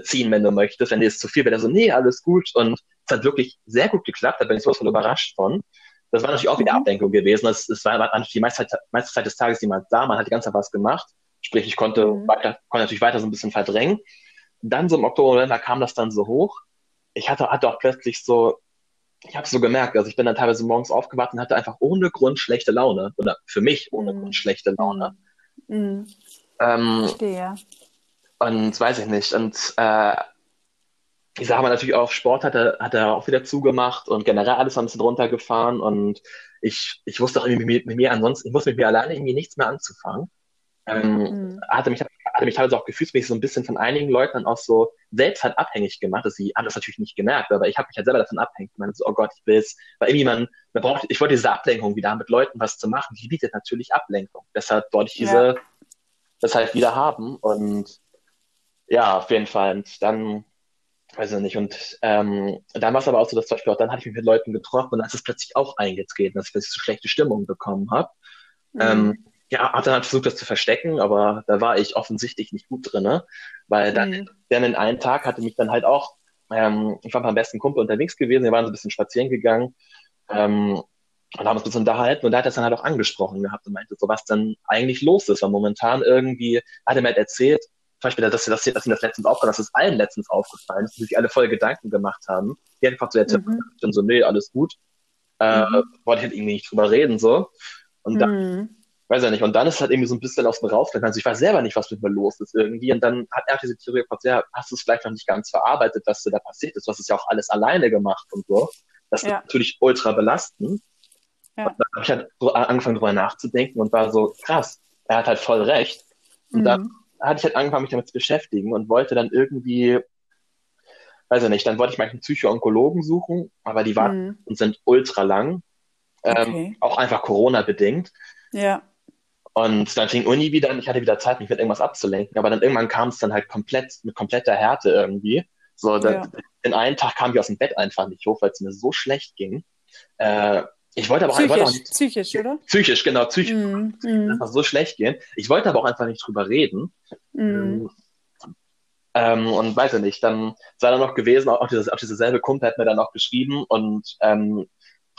ziehen, wenn du möchtest. Wenn dir es zu viel wäre, so, nee, alles gut. Und es hat wirklich sehr gut geklappt. Da bin ich sowas von überrascht von. Das war natürlich auch wieder mhm. Ablenkung gewesen. Das, das war natürlich die meiste Zeit, meiste Zeit des Tages jemand da. Man hat die ganze Zeit was gemacht. Sprich, ich konnte, mhm. weiter, konnte natürlich weiter so ein bisschen verdrängen. Dann so im Oktober, November kam das dann so hoch. Ich hatte, hatte auch plötzlich so, ich habe es so gemerkt, also ich bin dann teilweise morgens aufgewacht und hatte einfach ohne Grund schlechte Laune. Oder für mich ohne mhm. Grund schlechte Laune. Mhm. Ähm, Verstehe. Und weiß ich nicht. Und äh, ich sage mal natürlich auch, Sport hat er, hat er auch wieder zugemacht und generell alles ein bisschen runtergefahren und ich, ich wusste auch irgendwie mit, mit mir ansonsten, ich wusste mit mir alleine irgendwie nichts mehr anzufangen. Ähm, mhm. hatte mich, hatte mich teilweise auch gefühlsmäßig so ein bisschen von einigen Leuten dann auch so selbst halt abhängig gemacht. dass sie haben das natürlich nicht gemerkt, aber ich habe mich halt selber davon abhängig gemacht. So, oh Gott, ich will es, weil irgendwie man, man braucht, ich wollte diese Ablenkung wieder haben, mit Leuten was zu machen. Die bietet natürlich Ablenkung. Deshalb wollte ich diese, ja. das halt wieder haben und ja, auf jeden Fall. Und dann, weiß ich nicht. Und ähm, dann war es aber auch so, dass zum Beispiel auch dann hatte ich mich mit Leuten getroffen und als es plötzlich auch eingetreten, dass ich plötzlich so schlechte Stimmung bekommen habe. Mhm. Ähm, ja, hat dann halt versucht, das zu verstecken, aber da war ich offensichtlich nicht gut drinne, weil dann, mhm. dann in einen Tag hatte mich dann halt auch, ähm, ich war mit meinem besten Kumpel unterwegs gewesen, wir waren so ein bisschen spazieren gegangen ähm, und haben uns ein bisschen unterhalten und da hat er es dann halt auch angesprochen gehabt und meinte so, was dann eigentlich los ist, weil momentan irgendwie, hat er mir halt erzählt, zum Beispiel, dass, dass, dass ihm das letztens aufgefallen dass es allen letztens aufgefallen ist, die sich alle voll Gedanken gemacht haben. Die einfach so erzählt, mhm. und so, nee, alles gut. Äh, mhm. Wollte ich halt irgendwie nicht drüber reden, so. Und dann, mhm. Weiß ja nicht, und dann ist halt irgendwie so ein bisschen aus dem rausgegangen. Also ich weiß selber nicht, was mit mir los ist irgendwie. Und dann hat er diese Theorie gesagt, ja, hast du es vielleicht noch nicht ganz verarbeitet, was da passiert ist. Du hast es ja auch alles alleine gemacht und so. Das ja. ist natürlich ultra belastend. Ja. Und dann habe ich halt angefangen, drüber nachzudenken und war so, krass, er hat halt voll recht. Und mhm. dann hatte ich halt angefangen, mich damit zu beschäftigen und wollte dann irgendwie, weiß ich nicht, dann wollte ich mal einen Psycho-Onkologen suchen, aber die waren mhm. sind ultra lang. Ähm, okay. Auch einfach Corona-bedingt. Ja. Und dann fing Uni wieder an, ich hatte wieder Zeit, mich mit irgendwas abzulenken, aber dann irgendwann kam es dann halt komplett, mit kompletter Härte irgendwie. So, ja. in einen Tag kam ich aus dem Bett einfach nicht hoch, weil es mir so schlecht ging. Äh, ich wollte aber psychisch, auch, wollte auch nicht, psychisch, oder? Psychisch, genau, psychisch. Mm, mm. Einfach so schlecht gehen. Ich wollte aber auch einfach nicht drüber reden. Mm. Ähm, und weiß ich nicht, dann sei da noch gewesen, auch, dieses, auch diese selbe Kumpel hat mir dann auch geschrieben und ähm,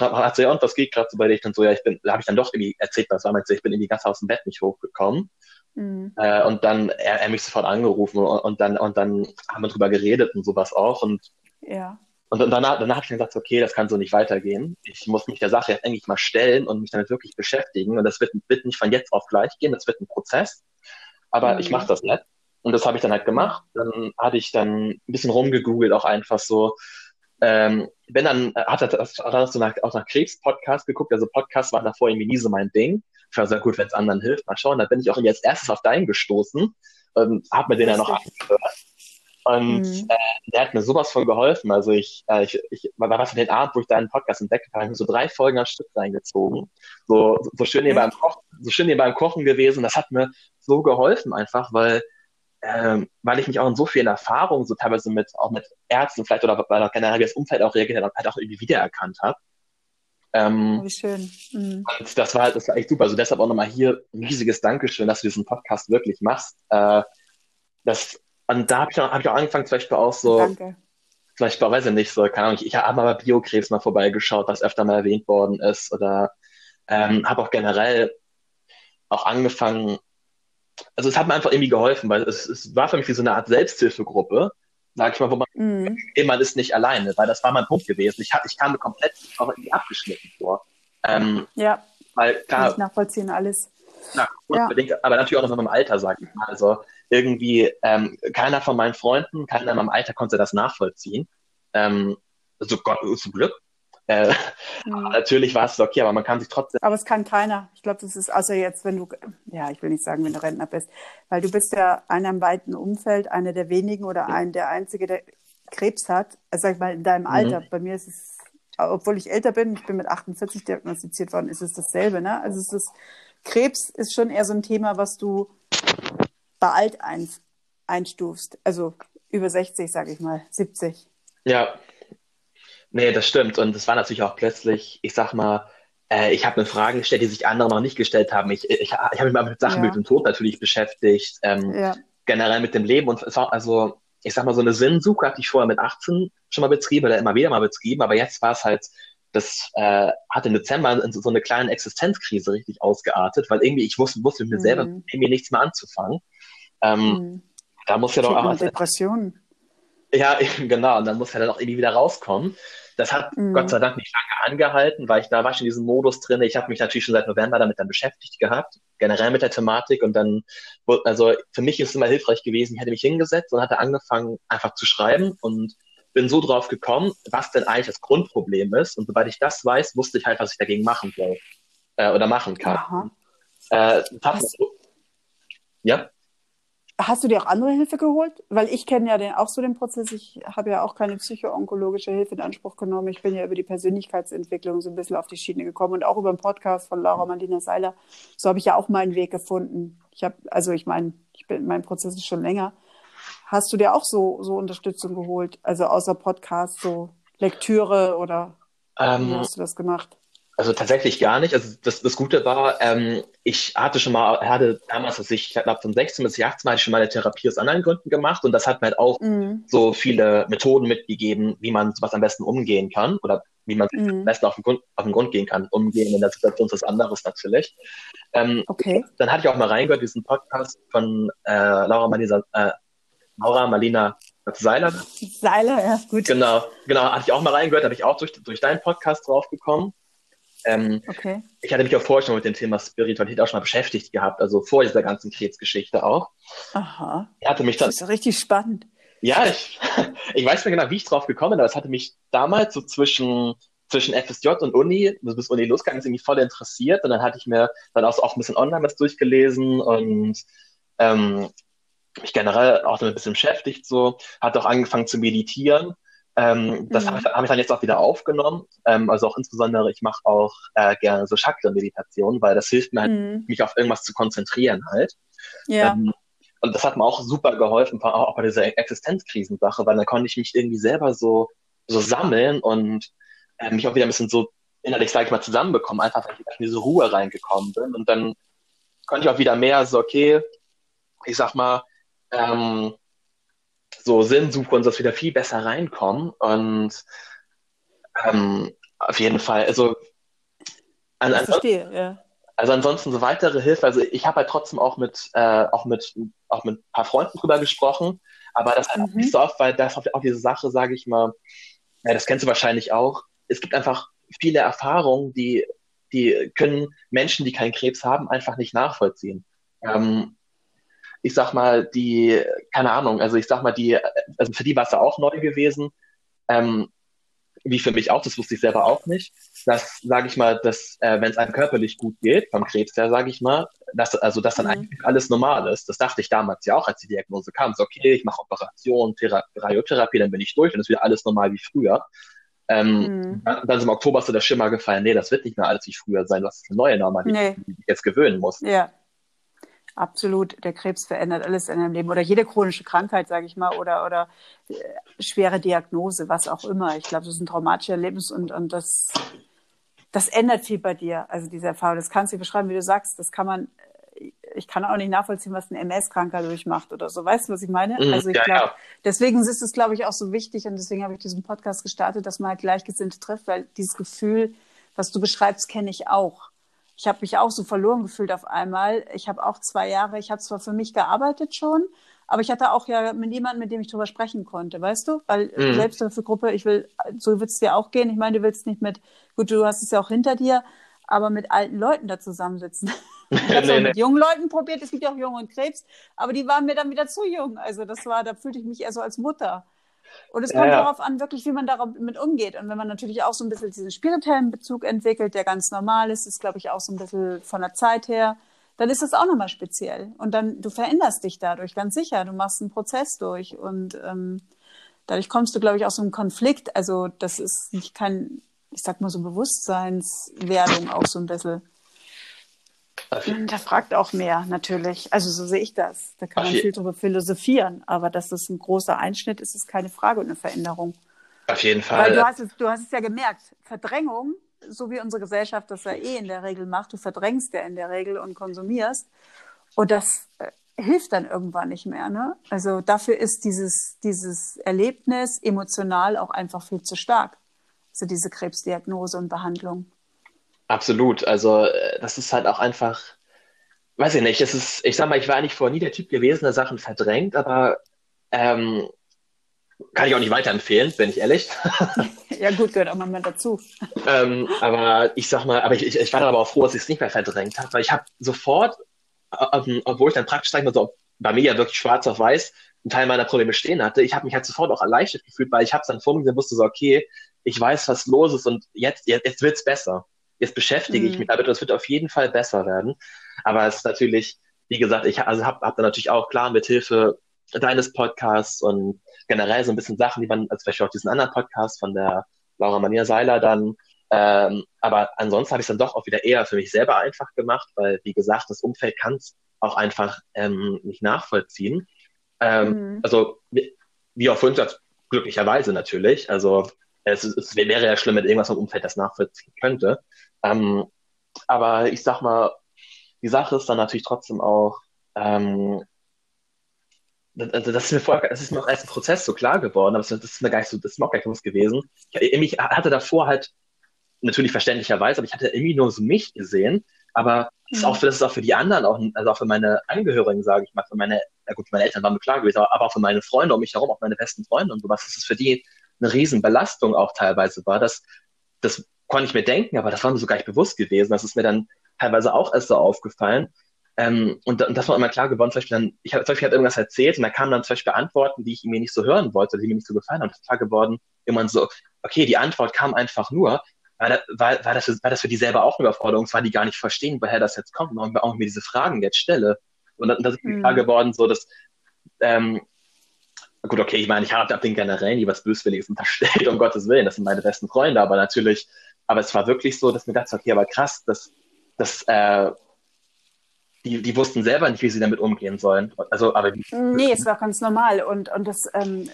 hat so, ja, und was geht gerade so bei dir? Dann so, ja, ich bin, da habe ich dann doch irgendwie erzählt, was war, meinte, ich bin in die Gasse aus dem Bett nicht hochgekommen. Mhm. Äh, und dann er, er mich sofort angerufen und, und, dann und dann haben wir drüber geredet und sowas auch und ja. Und danach, danach habe ich dann gesagt, okay, das kann so nicht weitergehen. Ich muss mich der Sache jetzt eigentlich mal stellen und mich damit wirklich beschäftigen. Und das wird, wird nicht von jetzt auf gleich gehen, das wird ein Prozess. Aber mhm. ich mache das nicht. Und das habe ich dann halt gemacht. Dann hatte ich dann ein bisschen rumgegoogelt, auch einfach so. Ähm, bin dann, hat das, hat das so nach, auch nach Krebs-Podcast geguckt. Also Podcast war davor irgendwie nie so mein Ding. Ich war sehr gut, wenn es anderen hilft. Mal schauen. Da bin ich auch jetzt erstes auf deinen gestoßen und habe mir den dann noch angehört. Und mhm. äh, der hat mir sowas von geholfen. Also ich, äh, ich, ich war was von den Abend, wo ich deinen Podcast entdeckt habe, habe ich mir so drei Folgen am Stück reingezogen. So, so schön hier beim Kochen, so schön hier beim Kochen gewesen. Das hat mir so geholfen einfach, weil ähm, weil ich mich auch in so vielen Erfahrungen, so teilweise mit auch mit Ärzten vielleicht oder weil generell das Umfeld auch reagiert hat, halt auch irgendwie wiedererkannt habe. Ähm, Wie schön. Mhm. Und das war, das war echt super. Also deshalb auch nochmal hier ein riesiges Dankeschön, dass du diesen Podcast wirklich machst. Äh, das und da habe ich, auch, hab ich auch angefangen, zum Beispiel auch so, Danke. zum Beispiel, weiß ich nicht, so, keine Ahnung, ich, ich habe mal bei Biokrebs mal vorbeigeschaut, was öfter mal erwähnt worden ist, oder ähm, habe auch generell auch angefangen, also es hat mir einfach irgendwie geholfen, weil es, es war für mich wie so eine Art Selbsthilfegruppe, sag ich mal, wo man, mhm. man ist nicht alleine, weil das war mein Punkt gewesen. Ich, ich kam mir komplett auch irgendwie abgeschnitten vor. Ähm, ja. Weil klar. Kann nachvollziehen alles. Na, unbedingt, ja. aber natürlich auch noch mit meinem Alter, sag ich mal. Also irgendwie ähm, keiner von meinen Freunden, keiner in meinem Alter konnte das nachvollziehen. Ähm, so Gott, zum Glück. Äh, mhm. (laughs) Natürlich war es okay, aber man kann sich trotzdem. Aber es kann keiner. Ich glaube, das ist, also jetzt, wenn du, ja, ich will nicht sagen, wenn du Rentner bist, weil du bist ja einer im weiten Umfeld, einer der wenigen oder ja. ein, der Einzige, der Krebs hat. Also sag ich mal, in deinem mhm. Alter. Bei mir ist es, obwohl ich älter bin, ich bin mit 48 diagnostiziert worden, ist es dasselbe, ne? Also es ist, Krebs ist schon eher so ein Thema, was du beeilt eins einstufst. Also über 60, sage ich mal, 70. Ja, nee, das stimmt. Und es war natürlich auch plötzlich, ich sag mal, äh, ich habe mir Fragen gestellt, die sich andere noch nicht gestellt haben. Ich, ich, ich habe mich mal mit Sachen ja. mit dem Tod natürlich beschäftigt, ähm, ja. generell mit dem Leben. Und es war also, ich sag mal, so eine Sinnsuche hatte ich vorher mit 18 schon mal betrieben oder immer wieder mal betrieben, aber jetzt war es halt, das äh, hat im Dezember in so, so eine kleine Existenzkrise richtig ausgeartet, weil irgendwie ich wusste, wusste mit mir mhm. selber irgendwie nichts mehr anzufangen. Ähm, mhm. Da muss ja doch auch. Depressionen. Ja, (laughs) genau. Und dann muss er dann auch irgendwie wieder rauskommen. Das hat mhm. Gott sei Dank nicht lange angehalten, weil ich da war schon in diesem Modus drin. Ich habe mich natürlich schon seit November damit dann beschäftigt gehabt, generell mit der Thematik. Und dann, also für mich ist es immer hilfreich gewesen, ich hätte mich hingesetzt und hatte angefangen, einfach zu schreiben und bin so drauf gekommen, was denn eigentlich das Grundproblem ist. Und sobald ich das weiß, wusste ich halt, was ich dagegen machen soll äh, oder machen kann. Äh, ja. Hast du dir auch andere Hilfe geholt? Weil ich kenne ja den, auch so den Prozess. Ich habe ja auch keine psychoonkologische Hilfe in Anspruch genommen. Ich bin ja über die Persönlichkeitsentwicklung so ein bisschen auf die Schiene gekommen und auch über den Podcast von Laura Marlina Seiler. So habe ich ja auch meinen Weg gefunden. Ich habe, also ich meine, ich bin, mein Prozess ist schon länger. Hast du dir auch so, so Unterstützung geholt? Also außer Podcast, so Lektüre oder ähm, wie hast du das gemacht? Also tatsächlich gar nicht. Also das, das Gute war, ähm, ich hatte schon mal, hatte damals, als ich, glaube von 16 bis 18 hatte ich schon mal eine Therapie aus anderen Gründen gemacht und das hat mir halt auch mhm. so viele Methoden mitgegeben, wie man sowas am besten umgehen kann oder wie man mhm. am besten auf den, Grund, auf den Grund gehen kann. Umgehen in der Situation ist was anderes natürlich. Ähm, okay. Dann hatte ich auch mal reingehört, diesen Podcast von äh, Laura Marlina, äh, Laura Marlina Seiler. Seiler, ja, gut. Genau, genau, hatte ich auch mal reingehört, habe ich auch durch, durch deinen Podcast draufgekommen. Ähm, okay. Ich hatte mich auch vorher schon mit dem Thema Spiritualität auch schon mal beschäftigt gehabt, also vor dieser ganzen Krebsgeschichte auch. Aha. Ich hatte mich dann, das ist richtig spannend. Ja, ich, (laughs) ich weiß nicht genau, wie ich drauf gekommen bin, aber es hatte mich damals so zwischen, zwischen FSJ und Uni, bis Uni losgegangen ist, irgendwie voll interessiert. Und dann hatte ich mir dann auch, so auch ein bisschen online was durchgelesen und ähm, mich generell auch damit ein bisschen beschäftigt, so, hat auch angefangen zu meditieren ähm, das mhm. habe ich, hab ich, dann jetzt auch wieder aufgenommen. Ähm, also auch insbesondere, ich mache auch äh, gerne so Chakra-Meditation, weil das hilft mir halt, mhm. mich auf irgendwas zu konzentrieren halt. Ja. Ähm, und das hat mir auch super geholfen, auch bei dieser Existenzkrisensache, weil dann konnte ich mich irgendwie selber so, so sammeln und äh, mich auch wieder ein bisschen so innerlich, sage ich mal, zusammenbekommen, einfach weil ich in diese Ruhe reingekommen bin. Und dann konnte ich auch wieder mehr so, okay, ich sag mal, ähm, so Sinnsuche und das wieder viel besser reinkommen. Und ähm, auf jeden Fall, also an, an, verstehe, ja. Also ansonsten so weitere Hilfe. Also ich habe halt trotzdem auch mit äh, auch mit auch mit ein paar Freunden drüber gesprochen, aber das halt mhm. auch nicht so oft, weil das auch diese Sache, sage ich mal, ja, das kennst du wahrscheinlich auch. Es gibt einfach viele Erfahrungen, die die können Menschen, die keinen Krebs haben, einfach nicht nachvollziehen. Ähm, ich sag mal, die, keine Ahnung, also ich sag mal, die, also für die war es ja auch neu gewesen, ähm, wie für mich auch, das wusste ich selber auch nicht, dass, sage ich mal, dass, äh, wenn es einem körperlich gut geht, vom Krebs her, sage ich mal, dass, also dass dann mhm. eigentlich alles normal ist. Das dachte ich damals ja auch, als die Diagnose kam. So, okay, ich mache Operation, Thera Radiotherapie, dann bin ich durch und es ist wieder alles normal wie früher. Ähm, mhm. dann, dann ist im Oktober so der Schimmer gefallen, nee, das wird nicht mehr alles wie früher sein, das ist eine neue Normalität, nee. die ich jetzt gewöhnen muss. Ja. Absolut, der Krebs verändert alles in deinem Leben oder jede chronische Krankheit, sage ich mal, oder oder äh, schwere Diagnose, was auch immer. Ich glaube, das ist ein traumatischer Erlebnis und und das das ändert viel bei dir. Also diese Erfahrung, das kannst du beschreiben, wie du sagst. Das kann man. Ich kann auch nicht nachvollziehen, was ein MS-Kranker durchmacht oder so. Weißt du, was ich meine? Mhm, also ich ja, glaube, ja. deswegen ist es, glaube ich, auch so wichtig und deswegen habe ich diesen Podcast gestartet, dass man halt Gleichgesinnte trifft, weil dieses Gefühl, was du beschreibst, kenne ich auch ich habe mich auch so verloren gefühlt auf einmal. Ich habe auch zwei Jahre, ich habe zwar für mich gearbeitet schon, aber ich hatte auch ja mit jemandem, mit dem ich drüber sprechen konnte, weißt du? Weil mhm. Selbsthilfegruppe, ich will, so wird es dir auch gehen. Ich meine, du willst nicht mit, gut, du hast es ja auch hinter dir, aber mit alten Leuten da zusammensitzen. (laughs) (laughs) Ich habe nee, mit jungen Leuten probiert, es gibt ja auch Junge und Krebs, aber die waren mir dann wieder zu jung. Also das war, da fühlte ich mich eher so als Mutter. Und es kommt ja, darauf an, wirklich, wie man damit umgeht. Und wenn man natürlich auch so ein bisschen diesen spirituellen Bezug entwickelt, der ganz normal ist, ist, glaube ich, auch so ein bisschen von der Zeit her, dann ist das auch nochmal speziell. Und dann, du veränderst dich dadurch, ganz sicher. Du machst einen Prozess durch. Und ähm, dadurch kommst du, glaube ich, aus so einem Konflikt. Also, das ist nicht kein, ich sag mal so Bewusstseinswerdung auch so ein bisschen. Da fragt auch mehr, natürlich. Also so sehe ich das. Da kann man viel drüber philosophieren, aber dass das ein großer Einschnitt ist, ist keine Frage und eine Veränderung. Auf jeden Fall. Weil du hast es, du hast es ja gemerkt, Verdrängung, so wie unsere Gesellschaft das ja eh in der Regel macht, du verdrängst ja in der Regel und konsumierst. Und das äh, hilft dann irgendwann nicht mehr. Ne? Also dafür ist dieses, dieses Erlebnis emotional auch einfach viel zu stark. Also diese Krebsdiagnose und Behandlung. Absolut. Also äh, das ist halt auch einfach, weiß ich nicht, es ist, ich sag mal, ich war eigentlich vorher nie der Typ gewesen, der Sachen verdrängt, aber ähm, kann ich auch nicht weiterempfehlen, bin ich ehrlich. (laughs) ja gut, gehört auch mal dazu. (laughs) ähm, aber ich sag mal, aber ich, ich, ich war dann aber auch froh, dass ich es nicht mehr verdrängt habe, weil ich habe sofort, ähm, obwohl ich dann praktisch, sag ich mal so, bei mir ja wirklich schwarz auf weiß einen Teil meiner Probleme stehen hatte, ich habe mich halt sofort auch erleichtert gefühlt, weil ich habe es dann vor mir gesehen, wusste so, okay, ich weiß, was los ist und jetzt, jetzt, jetzt wird's besser jetzt beschäftige mhm. ich mich damit und es wird auf jeden Fall besser werden. Aber es ist natürlich, wie gesagt, ich also habe hab da natürlich auch klar mit Hilfe deines Podcasts und generell so ein bisschen Sachen, die man, als Beispiel auch diesen anderen Podcast von der Laura Mania Seiler dann, ähm, aber ansonsten habe ich es dann doch auch wieder eher für mich selber einfach gemacht, weil, wie gesagt, das Umfeld kann es auch einfach ähm, nicht nachvollziehen. Ähm, mhm. Also, wie, wie auch vorhin gesagt, glücklicherweise natürlich. Also, es, es wäre ja schlimm, wenn irgendwas im Umfeld das nachvollziehen könnte. Ähm, aber ich sag mal, die Sache ist dann natürlich trotzdem auch, ähm, also das ist mir vorher, das ist mir auch im Prozess so klar geworden, aber das ist mir gar nicht so, das ist mir auch gar nicht bewusst gewesen. Ich, ich hatte davor halt natürlich verständlicherweise, aber ich hatte irgendwie nur so mich gesehen, aber das ist auch mhm. für, das ist auch für die anderen, auch, also auch für meine Angehörigen, sage ich mal, für meine, na gut, meine Eltern waren mir klar gewesen, aber auch für meine Freunde um mich herum, auch meine besten Freunde und sowas, das ist für die eine Riesenbelastung auch teilweise war, dass das konnte ich mir denken, aber das war mir so gar nicht bewusst gewesen. Das ist mir dann teilweise auch erst so aufgefallen. Ähm, und, und das war immer klar geworden, zum Beispiel dann, ich habe zum Beispiel irgendwas erzählt und da kamen dann zum Beispiel Antworten, die ich mir nicht so hören wollte, die mir nicht so gefallen haben. Und klar geworden, immer so, okay, die Antwort kam einfach nur, war, da, war, war, das, für, war das für die selber auch eine Überforderung, es war die gar nicht verstehen, woher das jetzt kommt, und warum ich mir diese Fragen jetzt stelle. Und dann ist mir mhm. klar geworden, so, dass, ähm, gut, okay, ich meine, ich habe den generell nie was Böswilliges unterstellt, um Gottes Willen, das sind meine besten Freunde, aber natürlich aber es war wirklich so, dass mir dachte, okay, aber krass, dass, dass äh, die, die wussten selber nicht, wie sie damit umgehen sollen. Also, aber die, nee, es war ganz normal. Und, und das, ähm,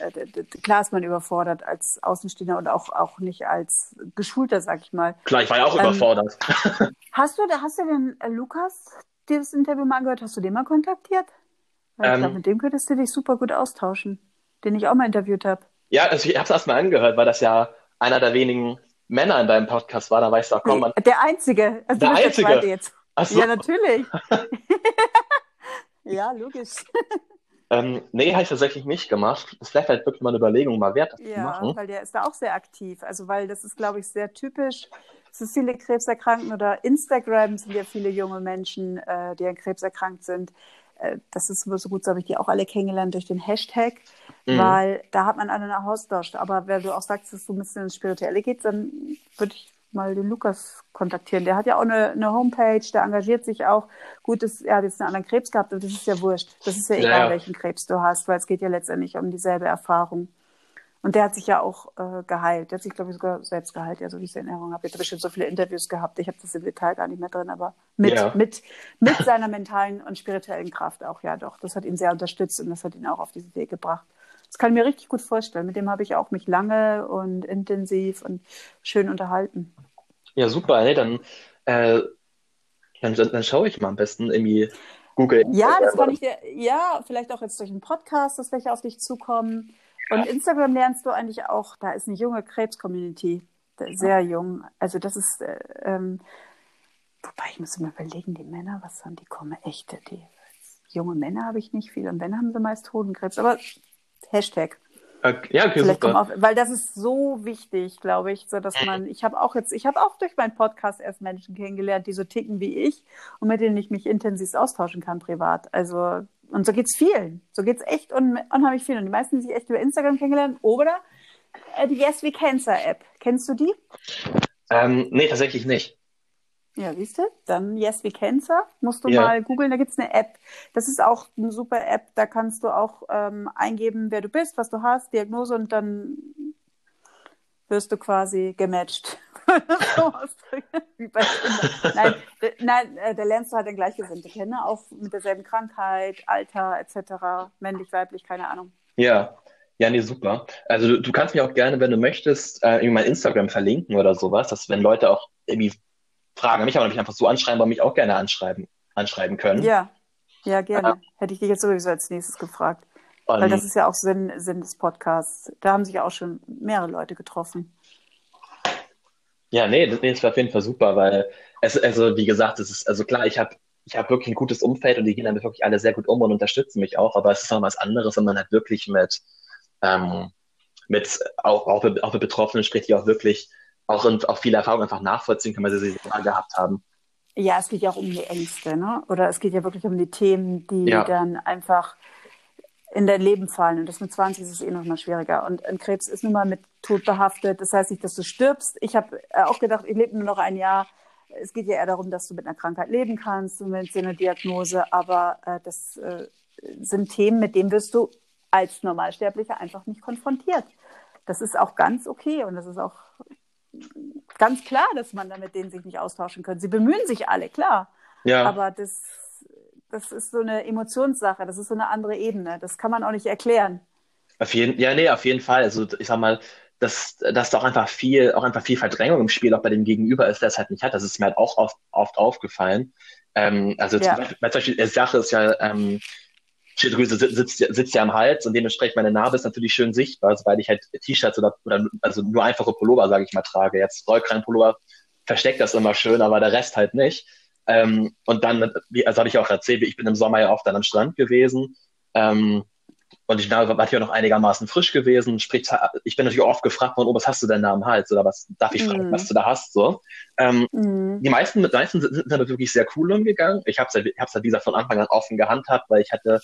klar ist man überfordert als Außenstehender und auch, auch nicht als Geschulter, sag ich mal. Klar, ich war ja auch ähm, überfordert. (laughs) hast du, hast du den äh, Lukas dir das Interview mal angehört? Hast du den mal kontaktiert? Weil ähm, ich glaube, mit dem könntest du dich super gut austauschen, den ich auch mal interviewt habe. Ja, also ich habe es erstmal angehört, weil das ja einer der wenigen Männer in deinem Podcast war, da weißt du auch, komm, man. Der einzige. Also der einzige. Der jetzt. Ach so. Ja, natürlich. (laughs) ja, logisch. Ähm, nee, habe ich tatsächlich nicht gemacht. Das wäre halt wirklich mal eine Überlegung, mal wert, das ja, zu machen. Ja, weil der ist da auch sehr aktiv. Also, weil das ist, glaube ich, sehr typisch für viele Krebserkrankten oder Instagram sind ja viele junge Menschen, äh, die an Krebs erkrankt sind. Äh, das ist so gut, so habe ich die auch alle kennengelernt durch den Hashtag, mhm. weil da hat man einen Austausch. Aber wenn du auch sagst, dass du ein bisschen ins Spirituelle geht, dann würde ich mal den Lukas kontaktieren. Der hat ja auch eine, eine Homepage, der engagiert sich auch. Gut, das, er hat jetzt einen anderen Krebs gehabt, aber das ist ja wurscht. Das ist ja egal, ja. welchen Krebs du hast, weil es geht ja letztendlich um dieselbe Erfahrung. Und der hat sich ja auch äh, geheilt. Der hat sich, glaube ich, sogar selbst geheilt, ja, so wie ich es in Erinnerung habe. Jetzt habe ich schon so viele Interviews gehabt. Ich habe das im Detail gar nicht mehr drin, aber mit, ja. mit, mit seiner mentalen und spirituellen Kraft auch, ja doch. Das hat ihn sehr unterstützt und das hat ihn auch auf diesen Weg gebracht. Das kann ich mir richtig gut vorstellen. Mit dem habe ich auch mich lange und intensiv und schön unterhalten. Ja, super. Nee, dann, äh, dann, dann schaue ich mal am besten irgendwie Google. Ja, das kann ich dir, ja, vielleicht auch jetzt durch einen Podcast, dass welche auf dich zukommen. Und Instagram lernst du eigentlich auch, da ist eine junge Krebs-Community, sehr jung. Also das ist, äh, ähm, wobei ich muss mir überlegen, die Männer, was haben die, kommen echte, die junge Männer habe ich nicht viel und wenn haben sie meist Hodenkrebs, aber Hashtag. Okay, ja, okay, Vielleicht super. Auf, weil das ist so wichtig, glaube ich, so dass man, ich habe auch jetzt, ich habe auch durch meinen Podcast erst Menschen kennengelernt, die so ticken wie ich und mit denen ich mich intensiv austauschen kann privat. Also und so geht es vielen. So geht es echt un unheimlich vielen. Und die meisten, die sich echt über Instagram kennengelernt oder äh, die Yes We Cancer App. Kennst du die? Ähm, nee, tatsächlich nicht. Ja, siehst du? Dann Yes We Cancer. Musst du ja. mal googeln, da gibt es eine App. Das ist auch eine super App. Da kannst du auch ähm, eingeben, wer du bist, was du hast, Diagnose und dann wirst du quasi gematcht. (laughs) Wie bei Nein, nein, äh, da lernst du halt dann Gleichgesinnte kennen, auch mit derselben Krankheit, Alter etc., männlich, weiblich, keine Ahnung. Ja, ja, nee, super. Also du, du kannst mir auch gerne, wenn du möchtest, äh, irgendwie mein Instagram verlinken oder sowas, dass wenn Leute auch irgendwie Fragen mich aber nicht einfach so anschreiben, aber mich auch gerne anschreiben, anschreiben können. Ja, ja, gerne. Ja. Hätte ich dich jetzt sowieso als nächstes gefragt. Und Weil das ist ja auch Sinn, Sinn des Podcasts. Da haben sich ja auch schon mehrere Leute getroffen. Ja, nee, das, war auf jeden Fall super, weil es, also wie gesagt, es ist, also klar, ich habe ich habe wirklich ein gutes Umfeld und die gehen damit wirklich alle sehr gut um und unterstützen mich auch, aber es ist noch was anderes, wenn man halt wirklich mit, ähm, mit auch, auch, auch mit Betroffenen spricht, die auch wirklich auch, in, auch viel Erfahrung einfach nachvollziehen können, weil sie sie gehabt haben. Ja, es geht ja auch um die Ängste, ne? Oder es geht ja wirklich um die Themen, die ja. dann einfach in dein Leben fallen. Und das mit 20 ist es eh noch mal schwieriger. Und ein Krebs ist nun mal mit Tod behaftet. Das heißt nicht, dass du stirbst. Ich habe äh, auch gedacht, ich lebe nur noch ein Jahr. Es geht ja eher darum, dass du mit einer Krankheit leben kannst und mit so einer Diagnose. Aber äh, das äh, sind Themen, mit denen wirst du als Normalsterblicher einfach nicht konfrontiert. Das ist auch ganz okay und das ist auch ganz klar, dass man da mit denen sich nicht austauschen kann. Sie bemühen sich alle, klar. Ja. Aber das, das ist so eine Emotionssache, das ist so eine andere Ebene. Das kann man auch nicht erklären. Auf jeden, ja, nee, auf jeden Fall. Also ich sag mal, dass, dass da auch einfach viel, auch einfach viel Verdrängung im Spiel auch bei dem Gegenüber ist, der es halt nicht hat. Das ist mir halt auch oft, oft aufgefallen. Ähm, also ja. zum, Beispiel, zum Beispiel, die Sache ist ja, ähm, Schilddrüse sitzt, sitzt ja am Hals und dementsprechend meine Narbe ist natürlich schön sichtbar, weil ich halt T-Shirts oder, oder also nur einfache Pullover, sage ich mal, trage. Jetzt Rollkragenpullover versteckt das immer schön, aber der Rest halt nicht. Ähm, und dann, wie, also habe ich auch erzählt, ich bin im Sommer ja oft dann am Strand gewesen. Ähm, und ich war hier noch einigermaßen frisch gewesen. Sprich, ich bin natürlich oft gefragt worden, oh, was hast du denn da am Hals? Oder was darf ich fragen, mm. was du da hast? So. Ähm, mm. Die meisten, die meisten sind damit wirklich sehr cool umgegangen. Ich habe es halt, hab's halt, wie gesagt, von Anfang an offen gehandhabt, weil ich hatte,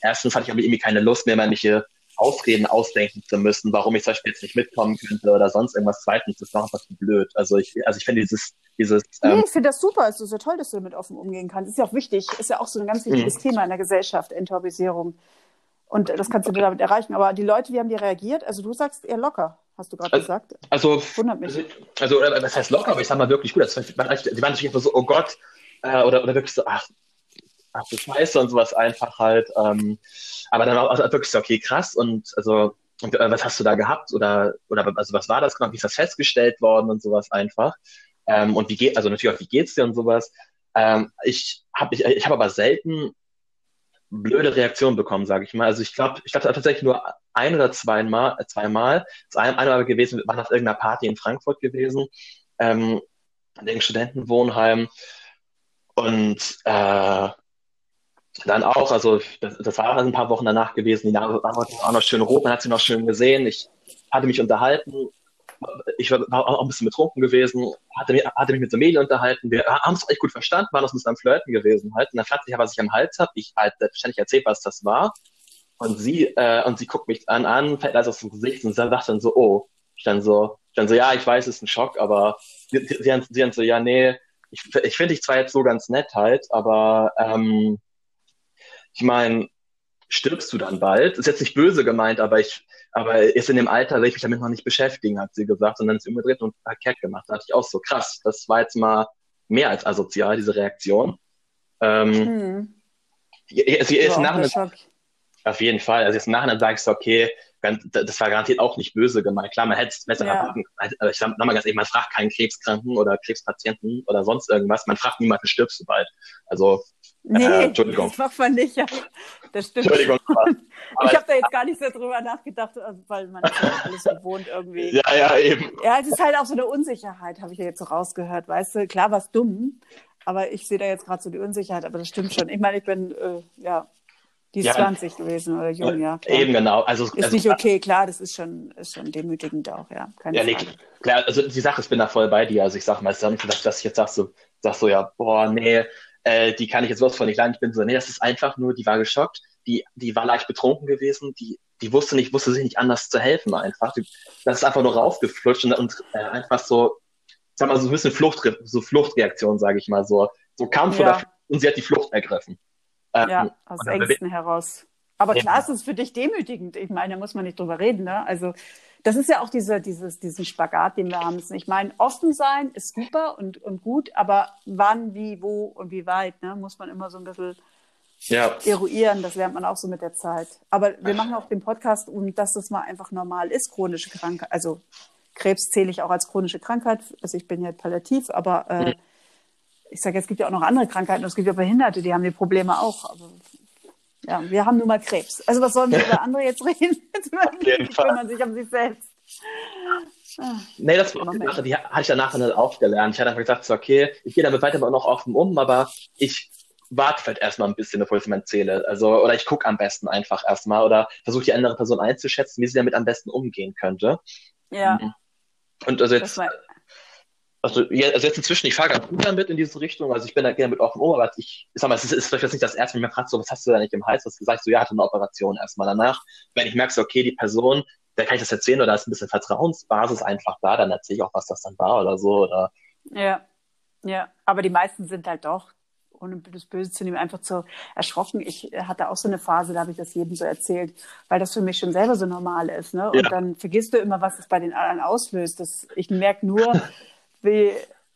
erstens hatte ich aber irgendwie keine Lust mehr, manche Ausreden ausdenken zu müssen, warum ich zum Beispiel jetzt nicht mitkommen könnte oder sonst irgendwas. Zweitens, das ist noch einfach blöd. Also ich, also ich finde dieses, dieses. Ähm, nee, ich finde das super. Es ist ja toll, dass du damit offen umgehen kannst. Ist ja auch wichtig. Ist ja auch so ein ganz wichtiges mm. Thema in der Gesellschaft, Entorbisierung. Und das kannst du damit erreichen. Aber die Leute, wie haben die reagiert? Also du sagst eher locker, hast du gerade also, gesagt. Also, Wundert mich. Also, was heißt locker? Aber ich sag mal wirklich gut. die waren natürlich einfach so, oh Gott, äh, oder, oder wirklich so, ach, ach du Scheiße und sowas einfach halt. Ähm, aber dann war auch wirklich so, okay, krass. Und also, und, äh, was hast du da gehabt? Oder, oder also was war das genau? Wie ist das festgestellt worden und sowas einfach? Ähm, und wie geht, also natürlich auch, wie geht's dir und sowas? Ähm, ich habe ich, ich hab aber selten blöde Reaktion bekommen, sage ich mal. Also ich glaube, ich glaube tatsächlich nur ein oder zweimal, zweimal. Das eine, eine gewesen, war auf irgendeiner Party in Frankfurt gewesen, ähm, in dem Studentenwohnheim. Und äh, dann auch, also das, das war ein paar Wochen danach gewesen, die Nase war auch noch schön rot, man hat sie noch schön gesehen. Ich hatte mich unterhalten ich war, auch ein bisschen betrunken gewesen, hatte, mich, hatte mich mit so Mädchen unterhalten, wir haben es echt gut verstanden, waren uns ein bisschen am Flirten gewesen halt. Und dann fragte ich, was ich am Hals habe. Ich halt selbstverständlich erzählt, was das war. Und sie, äh, und sie guckt mich an, an, fällt also aus dem Gesicht und sagt dann so, oh. Ich dann so, ich dann so, ja, ich weiß, es ist ein Schock, aber sie, sie, sie, sie dann so, ja, nee, ich, ich finde dich zwar jetzt so ganz nett halt, aber ähm, ich meine, stirbst du dann bald? Ist jetzt nicht böse gemeint, aber ich, aber ist in dem Alter will ich mich damit noch nicht beschäftigen, hat sie gesagt, und dann ist sie umgedreht und verkehrt gemacht. Da dachte ich auch so, krass, das war jetzt mal mehr als asozial, diese Reaktion. Ähm, hm. Also jetzt nachher, auf jeden Fall. Also jetzt sage ich so, okay, das war garantiert auch nicht böse gemeint. Klar, man hätte es besser ja. erwarten. Also ich sag nochmal ganz ehrlich, man fragt keinen Krebskranken oder Krebspatienten oder sonst irgendwas. Man fragt niemanden, stirbst du bald. Also Nee, äh, Entschuldigung. das macht man nicht. Ja. Das stimmt. Entschuldigung. (laughs) ich habe da jetzt gar nicht so drüber nachgedacht, also, weil man ist ja alles gewohnt irgendwie. Ja, ja, eben. Ja, es ist halt auch so eine Unsicherheit, habe ich ja jetzt so rausgehört. Weißt du, klar war es dumm, aber ich sehe da jetzt gerade so die Unsicherheit, aber das stimmt schon. Ich meine, ich bin, äh, ja, die ist ja, 20 gewesen oder jung, ja. Klar. Eben genau. Also, ist also, nicht okay, klar, das ist schon, ist schon demütigend auch, ja. Keine ja, nee, klar, also die Sache, ich bin da voll bei dir. Also ich sag mal, es ist nicht, dass, dass ich jetzt sag so, sag so, ja, boah, nee, äh, die kann ich jetzt was von nicht leiden. Ich bin so, nee, das ist einfach nur, die war geschockt, die, die war leicht betrunken gewesen, die, die wusste nicht, wusste sich nicht anders zu helfen einfach. Die, das ist einfach nur rausgeflutscht und, und äh, einfach so, sag mal, so ein bisschen Flucht, so Fluchtreaktion, sage ich mal, so, so Kampf ja. oder und sie hat die Flucht ergriffen. Ähm, ja, aus Ängsten heraus. Aber klar ja. ist es für dich demütigend. Ich meine, da muss man nicht drüber reden, ne? Also Das ist ja auch diese, dieses, diesen Spagat, den wir haben. Ich meine, offen sein ist super und, und gut, aber wann, wie, wo und wie weit, ne, muss man immer so ein bisschen ja. eruieren. Das lernt man auch so mit der Zeit. Aber wir machen auch den Podcast, um dass das mal einfach normal ist, chronische Krankheit. Also Krebs zähle ich auch als chronische Krankheit. Also ich bin ja palliativ, aber äh, mhm. ich sage, es gibt ja auch noch andere Krankheiten. Es gibt ja Behinderte, die haben die Probleme auch. Aber ja, wir haben nun mal Krebs. Also was sollen wir (laughs) über andere jetzt reden? (laughs) Jetzt kümmern sich um sich selbst. Ah, nee, das war eine Sache, die hatte ich danach dann auch gelernt. Ich hatte einfach gesagt, so, okay, ich gehe damit weiter aber noch offen um, aber ich warte vielleicht erstmal ein bisschen, bevor ich es mir erzähle. Also, oder ich gucke am besten einfach erstmal oder versuche die andere Person einzuschätzen, wie sie damit am besten umgehen könnte. Ja. Mhm. Und also jetzt, also, ja, also jetzt inzwischen, ich fahre ganz gut damit in diese Richtung. Also ich bin da gerne mit offen Ohr, aber ich, ich sag mal, es ist, ist vielleicht jetzt nicht das erste, wenn ich mir fragt, so, was hast du da nicht im Hals? Was gesagt, so, ja, hatte eine Operation erstmal danach. Wenn ich merke, so, okay, die Person, der kann ich das erzählen oder ist ein bisschen Vertrauensbasis einfach da, dann erzähle ich auch, was das dann war oder so, oder. Ja. Ja, aber die meisten sind halt doch, ohne das Böse zu nehmen, einfach zu erschrocken. Ich hatte auch so eine Phase, da habe ich das jedem so erzählt, weil das für mich schon selber so normal ist. Ne? Und ja. dann vergisst du immer, was es bei den anderen auslöst. Das, ich merke nur, (laughs) wie,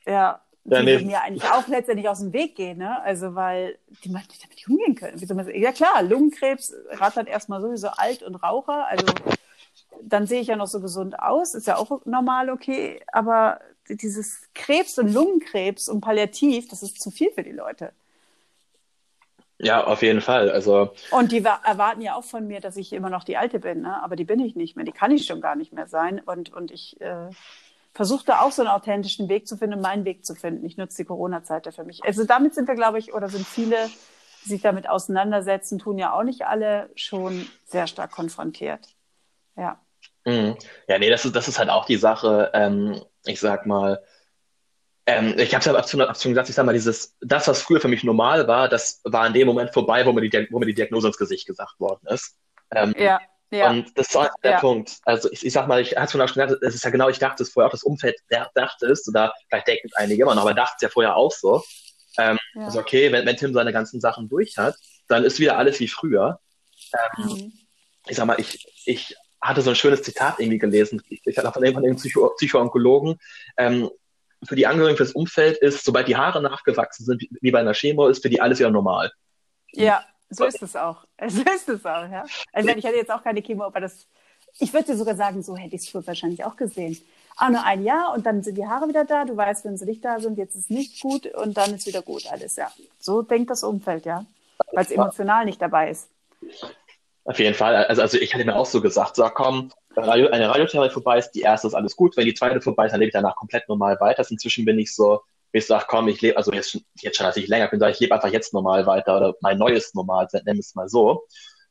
ja, ja, nee. mir eigentlich auch letztendlich aus dem Weg gehen, ne? Also weil die man nicht damit umgehen können. Wie ja klar, Lungenkrebs rattert erstmal sowieso alt und Raucher, also dann sehe ich ja noch so gesund aus, ist ja auch normal okay, aber dieses Krebs und Lungenkrebs und Palliativ, das ist zu viel für die Leute. Ja, auf jeden Fall. Also und die erwarten ja auch von mir, dass ich immer noch die Alte bin, ne? aber die bin ich nicht mehr. Die kann ich schon gar nicht mehr sein. Und, und ich äh, versuche da auch so einen authentischen Weg zu finden, meinen Weg zu finden. Ich nutze die Corona-Zeit da für mich. Also damit sind wir, glaube ich, oder sind viele, die sich damit auseinandersetzen, tun ja auch nicht alle schon sehr stark konfrontiert. Ja. Mhm. Ja, nee, das ist, das ist halt auch die Sache, ähm, ich sag mal, ähm, ich habe es ja schon gesagt, ich sag mal, dieses, das, was früher für mich normal war, das war in dem Moment vorbei, wo mir die, wo mir die Diagnose ins Gesicht gesagt worden ist. Ähm, ja. Ja. Und das war der ja. Punkt. Also ich, ich sag mal, ich hatte schon gesagt, es ist ja genau, ich dachte es vorher auch, das Umfeld dachte es, oder vielleicht denken einige immer noch, aber dachte es ja vorher auch so. Ähm, ja. Also okay, wenn, wenn Tim seine ganzen Sachen durch hat, dann ist wieder alles wie früher. Ähm, mhm. Ich sag mal, ich, ich hatte so ein schönes Zitat irgendwie gelesen. Ich hatte von einem Psycho Psychoonkologen. Ähm, für die Angehörigen, fürs Umfeld ist, sobald die Haare nachgewachsen sind, wie bei einer Chemo, ist für die alles wieder normal. Ja, so ist es auch. (laughs) So ist es auch, ja. Also ich hatte jetzt auch keine Chemo, aber das, ich würde sogar sagen, so hätte ich es früher wahrscheinlich auch gesehen. Ah, nur ein Jahr und dann sind die Haare wieder da. Du weißt, wenn sie nicht da sind, jetzt ist nicht gut und dann ist wieder gut alles, ja. So denkt das Umfeld, ja. Weil es emotional nicht dabei ist. Auf jeden Fall. Also, also ich hätte mir auch so gesagt, so komm, eine Radiotherapie vorbei ist, die erste ist alles gut. Wenn die zweite vorbei ist, dann lebe ich danach komplett normal weiter. Inzwischen bin ich so, ich sage, komm, ich lebe, also jetzt, jetzt schon, ich länger bin, sage ich, lebe einfach jetzt normal weiter oder mein neues Normal, nennen es mal so.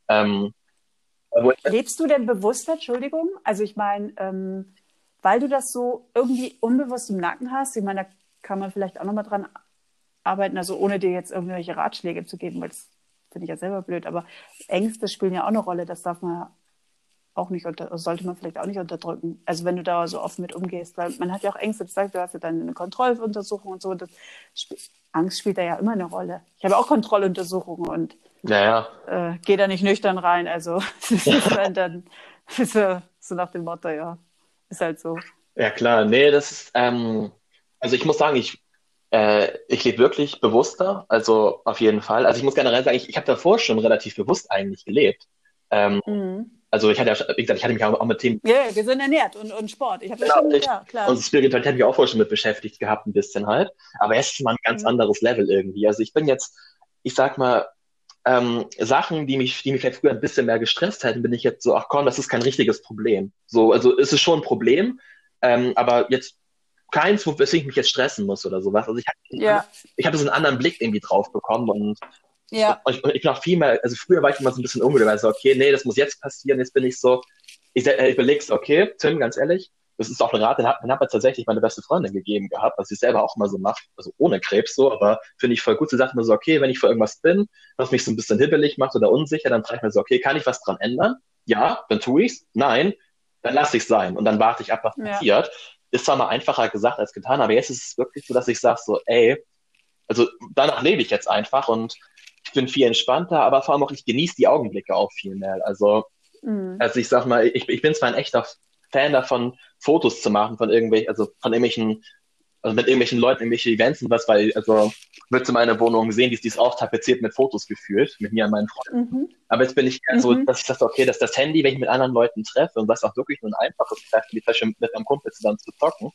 Ähm, Lebst du denn bewusster, Entschuldigung? Also ich meine, ähm, weil du das so irgendwie unbewusst im Nacken hast, ich meine, da kann man vielleicht auch nochmal dran arbeiten, also ohne dir jetzt irgendwelche Ratschläge zu geben, weil das finde ich ja selber blöd, aber Ängste spielen ja auch eine Rolle, das darf man auch nicht unter, sollte man vielleicht auch nicht unterdrücken. Also wenn du da so offen mit umgehst, weil man hat ja auch Ängste, das sagt, du hast ja dann eine Kontrolluntersuchung und so. Das, Angst spielt da ja immer eine Rolle. Ich habe auch Kontrolluntersuchungen und naja. äh, gehe da nicht nüchtern rein. Also (laughs) das ist (laughs) halt dann so, so nach dem Motto, ja, ist halt so. Ja klar, nee, das ist, ähm, also ich muss sagen, ich äh, ich lebe wirklich bewusster, also auf jeden Fall. Also ich muss generell sagen, ich, ich habe davor schon relativ bewusst eigentlich gelebt. Ähm, mhm. Also ich hatte ja, wie gesagt, ich hatte mich auch, mit Themen. Ja, yeah, gesund ernährt und, und Sport. Ich habe genau, schon, ja, klar. Und Spiritualität habe ich auch vorher schon mit beschäftigt gehabt, ein bisschen halt. Aber jetzt ist mal ein ganz mhm. anderes Level irgendwie. Also ich bin jetzt, ich sag mal, ähm, Sachen, die mich, die mich vielleicht früher ein bisschen mehr gestresst hätten, bin ich jetzt so, ach komm, das ist kein richtiges Problem. So, also ist es schon ein Problem, ähm, aber jetzt keins, weswegen ich mich jetzt stressen muss oder sowas. Also ich, ja. ich habe so einen anderen Blick irgendwie drauf bekommen und ja. Und ich, ich bin auch viel mehr, also früher war ich immer so ein bisschen unruhig, weil so, okay, nee, das muss jetzt passieren, jetzt bin ich so, ich, äh, ich überleg's, okay, Tim, ganz ehrlich, das ist auch ein Rat, den hat, den hat mir tatsächlich meine beste Freundin gegeben gehabt, was ich selber auch immer so mache, also ohne Krebs so, aber finde ich voll gut. Sie sagt mir so, okay, wenn ich vor irgendwas bin, was mich so ein bisschen hibbelig macht oder unsicher, dann frage ich mir so, okay, kann ich was dran ändern? Ja, dann tue ich's. Nein, dann lasse ich's sein und dann warte ich ab, was ja. passiert. Ist zwar mal einfacher gesagt als getan, aber jetzt ist es wirklich so, dass ich sage so, ey, also danach lebe ich jetzt einfach und ich bin viel entspannter, aber vor allem auch, ich genieße die Augenblicke auch viel mehr. Also, mhm. also ich sag mal, ich, ich bin zwar ein echter Fan davon, Fotos zu machen von irgendwelchen, also von irgendwelchen, also mit irgendwelchen Leuten, irgendwelche Events und was, weil, also, wird zu meiner Wohnung sehen, die ist, die ist auch tapeziert mit Fotos gefühlt, mit mir und meinen Freunden. Mhm. Aber jetzt bin ich eher so, mhm. dass ich sage, okay, dass das Handy, wenn ich mit anderen Leuten treffe, und das ist auch wirklich nur ein einfaches Treffen, die Tasche mit einem Kumpel zusammen zu zocken,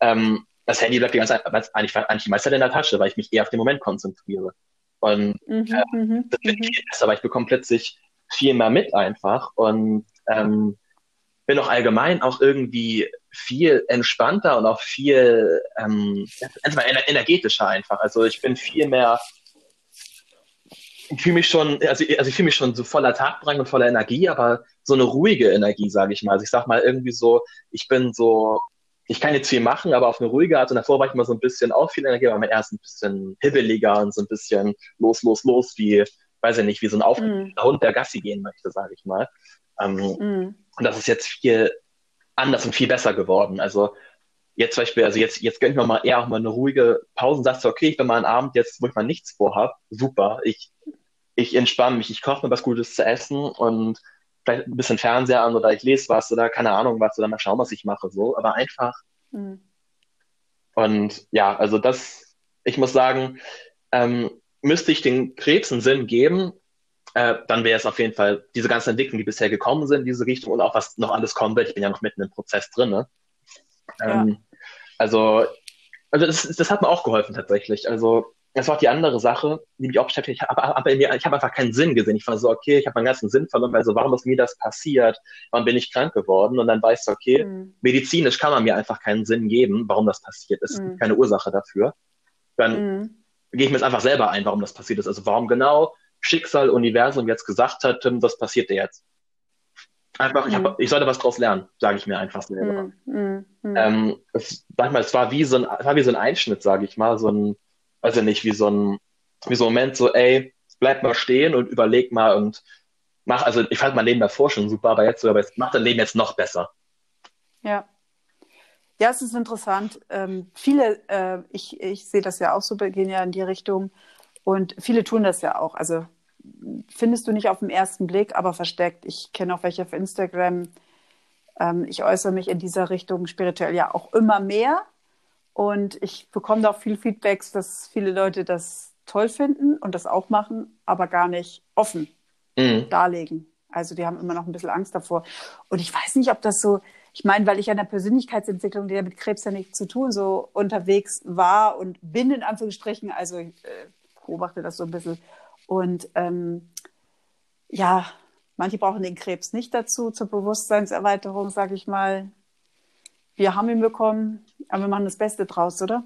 ähm, das Handy bleibt die ganze Zeit, eigentlich, eigentlich Zeit in der Tasche, weil ich mich eher auf den Moment konzentriere. Und mhm, äh, mhm, das wird viel besser, weil ich bekomme plötzlich viel mehr mit einfach und ähm, bin auch allgemein auch irgendwie viel entspannter und auch viel ähm, energetischer einfach. Also ich bin viel mehr, ich fühle mich schon, also, also ich fühle mich schon so voller Tagdrang und voller Energie, aber so eine ruhige Energie, sage ich mal. Also ich sag mal irgendwie so, ich bin so ich kann jetzt viel machen, aber auf eine ruhige Art. Und davor war ich immer so ein bisschen auch viel Energie, aber erst ein bisschen hibbeliger und so ein bisschen los, los, los, wie, weiß ich nicht, wie so ein aufgeregter mm. Hund, der Gassi gehen möchte, sage ich mal. Ähm, mm. Und das ist jetzt viel anders und viel besser geworden. Also jetzt zum Beispiel, also jetzt, jetzt gönne ich mir mal eher auch mal eine ruhige Pause und sagst du, okay, ich bin mal einen Abend jetzt, wo ich mal nichts vorhab, super. Ich, ich entspanne mich, ich koche mir was Gutes zu essen und vielleicht ein bisschen Fernseher an oder ich lese was oder keine Ahnung was oder mal schauen, was ich mache, so, aber einfach. Mhm. Und ja, also das, ich muss sagen, ähm, müsste ich den Krebs einen Sinn geben, äh, dann wäre es auf jeden Fall diese ganzen Entwicklungen, die bisher gekommen sind in diese Richtung und auch was noch alles kommen wird. Ich bin ja noch mitten im Prozess drin. Ne? Ähm, ja. Also, also das, das hat mir auch geholfen tatsächlich. Also das war auch die andere Sache, die mich auch beschäftigt ich habe einfach keinen Sinn gesehen. Ich war so, okay, ich habe meinen ganzen Sinn verloren, also warum ist mir das passiert? Warum bin ich krank geworden? Und dann weißt du, okay, mhm. medizinisch kann man mir einfach keinen Sinn geben, warum das passiert ist. Mhm. keine Ursache dafür. Dann mhm. gehe ich mir jetzt einfach selber ein, warum das passiert ist. Also warum genau Schicksal, Universum jetzt gesagt hat, Tim, was passiert dir jetzt? Einfach, ich, hab, mhm. ich sollte was draus lernen, sage ich mir einfach selber. Mhm. Mhm. Ähm, es, manchmal, es war wie so ein, es war wie so ein Einschnitt, sage ich mal, so ein, also nicht, wie so ein, wie so ein Moment, so, ey, bleib mal stehen und überleg mal und mach, also ich fand mein Leben davor schon super, aber jetzt, aber jetzt mach dein Leben jetzt noch besser. Ja. Ja, es ist interessant. Ähm, viele, äh, ich, ich sehe das ja auch so, gehen ja in die Richtung und viele tun das ja auch. Also findest du nicht auf den ersten Blick, aber versteckt. Ich kenne auch welche auf Instagram. Ähm, ich äußere mich in dieser Richtung spirituell ja auch immer mehr. Und ich bekomme da auch viel Feedbacks, dass viele Leute das toll finden und das auch machen, aber gar nicht offen mhm. darlegen. Also die haben immer noch ein bisschen Angst davor. Und ich weiß nicht, ob das so, ich meine, weil ich an der Persönlichkeitsentwicklung, die ja mit Krebs ja nichts zu tun, so unterwegs war und bin in Anführungsstrichen, also ich äh, beobachte das so ein bisschen. Und ähm, ja, manche brauchen den Krebs nicht dazu, zur Bewusstseinserweiterung, sage ich mal. Wir haben ihn bekommen, aber wir machen das Beste draus, oder?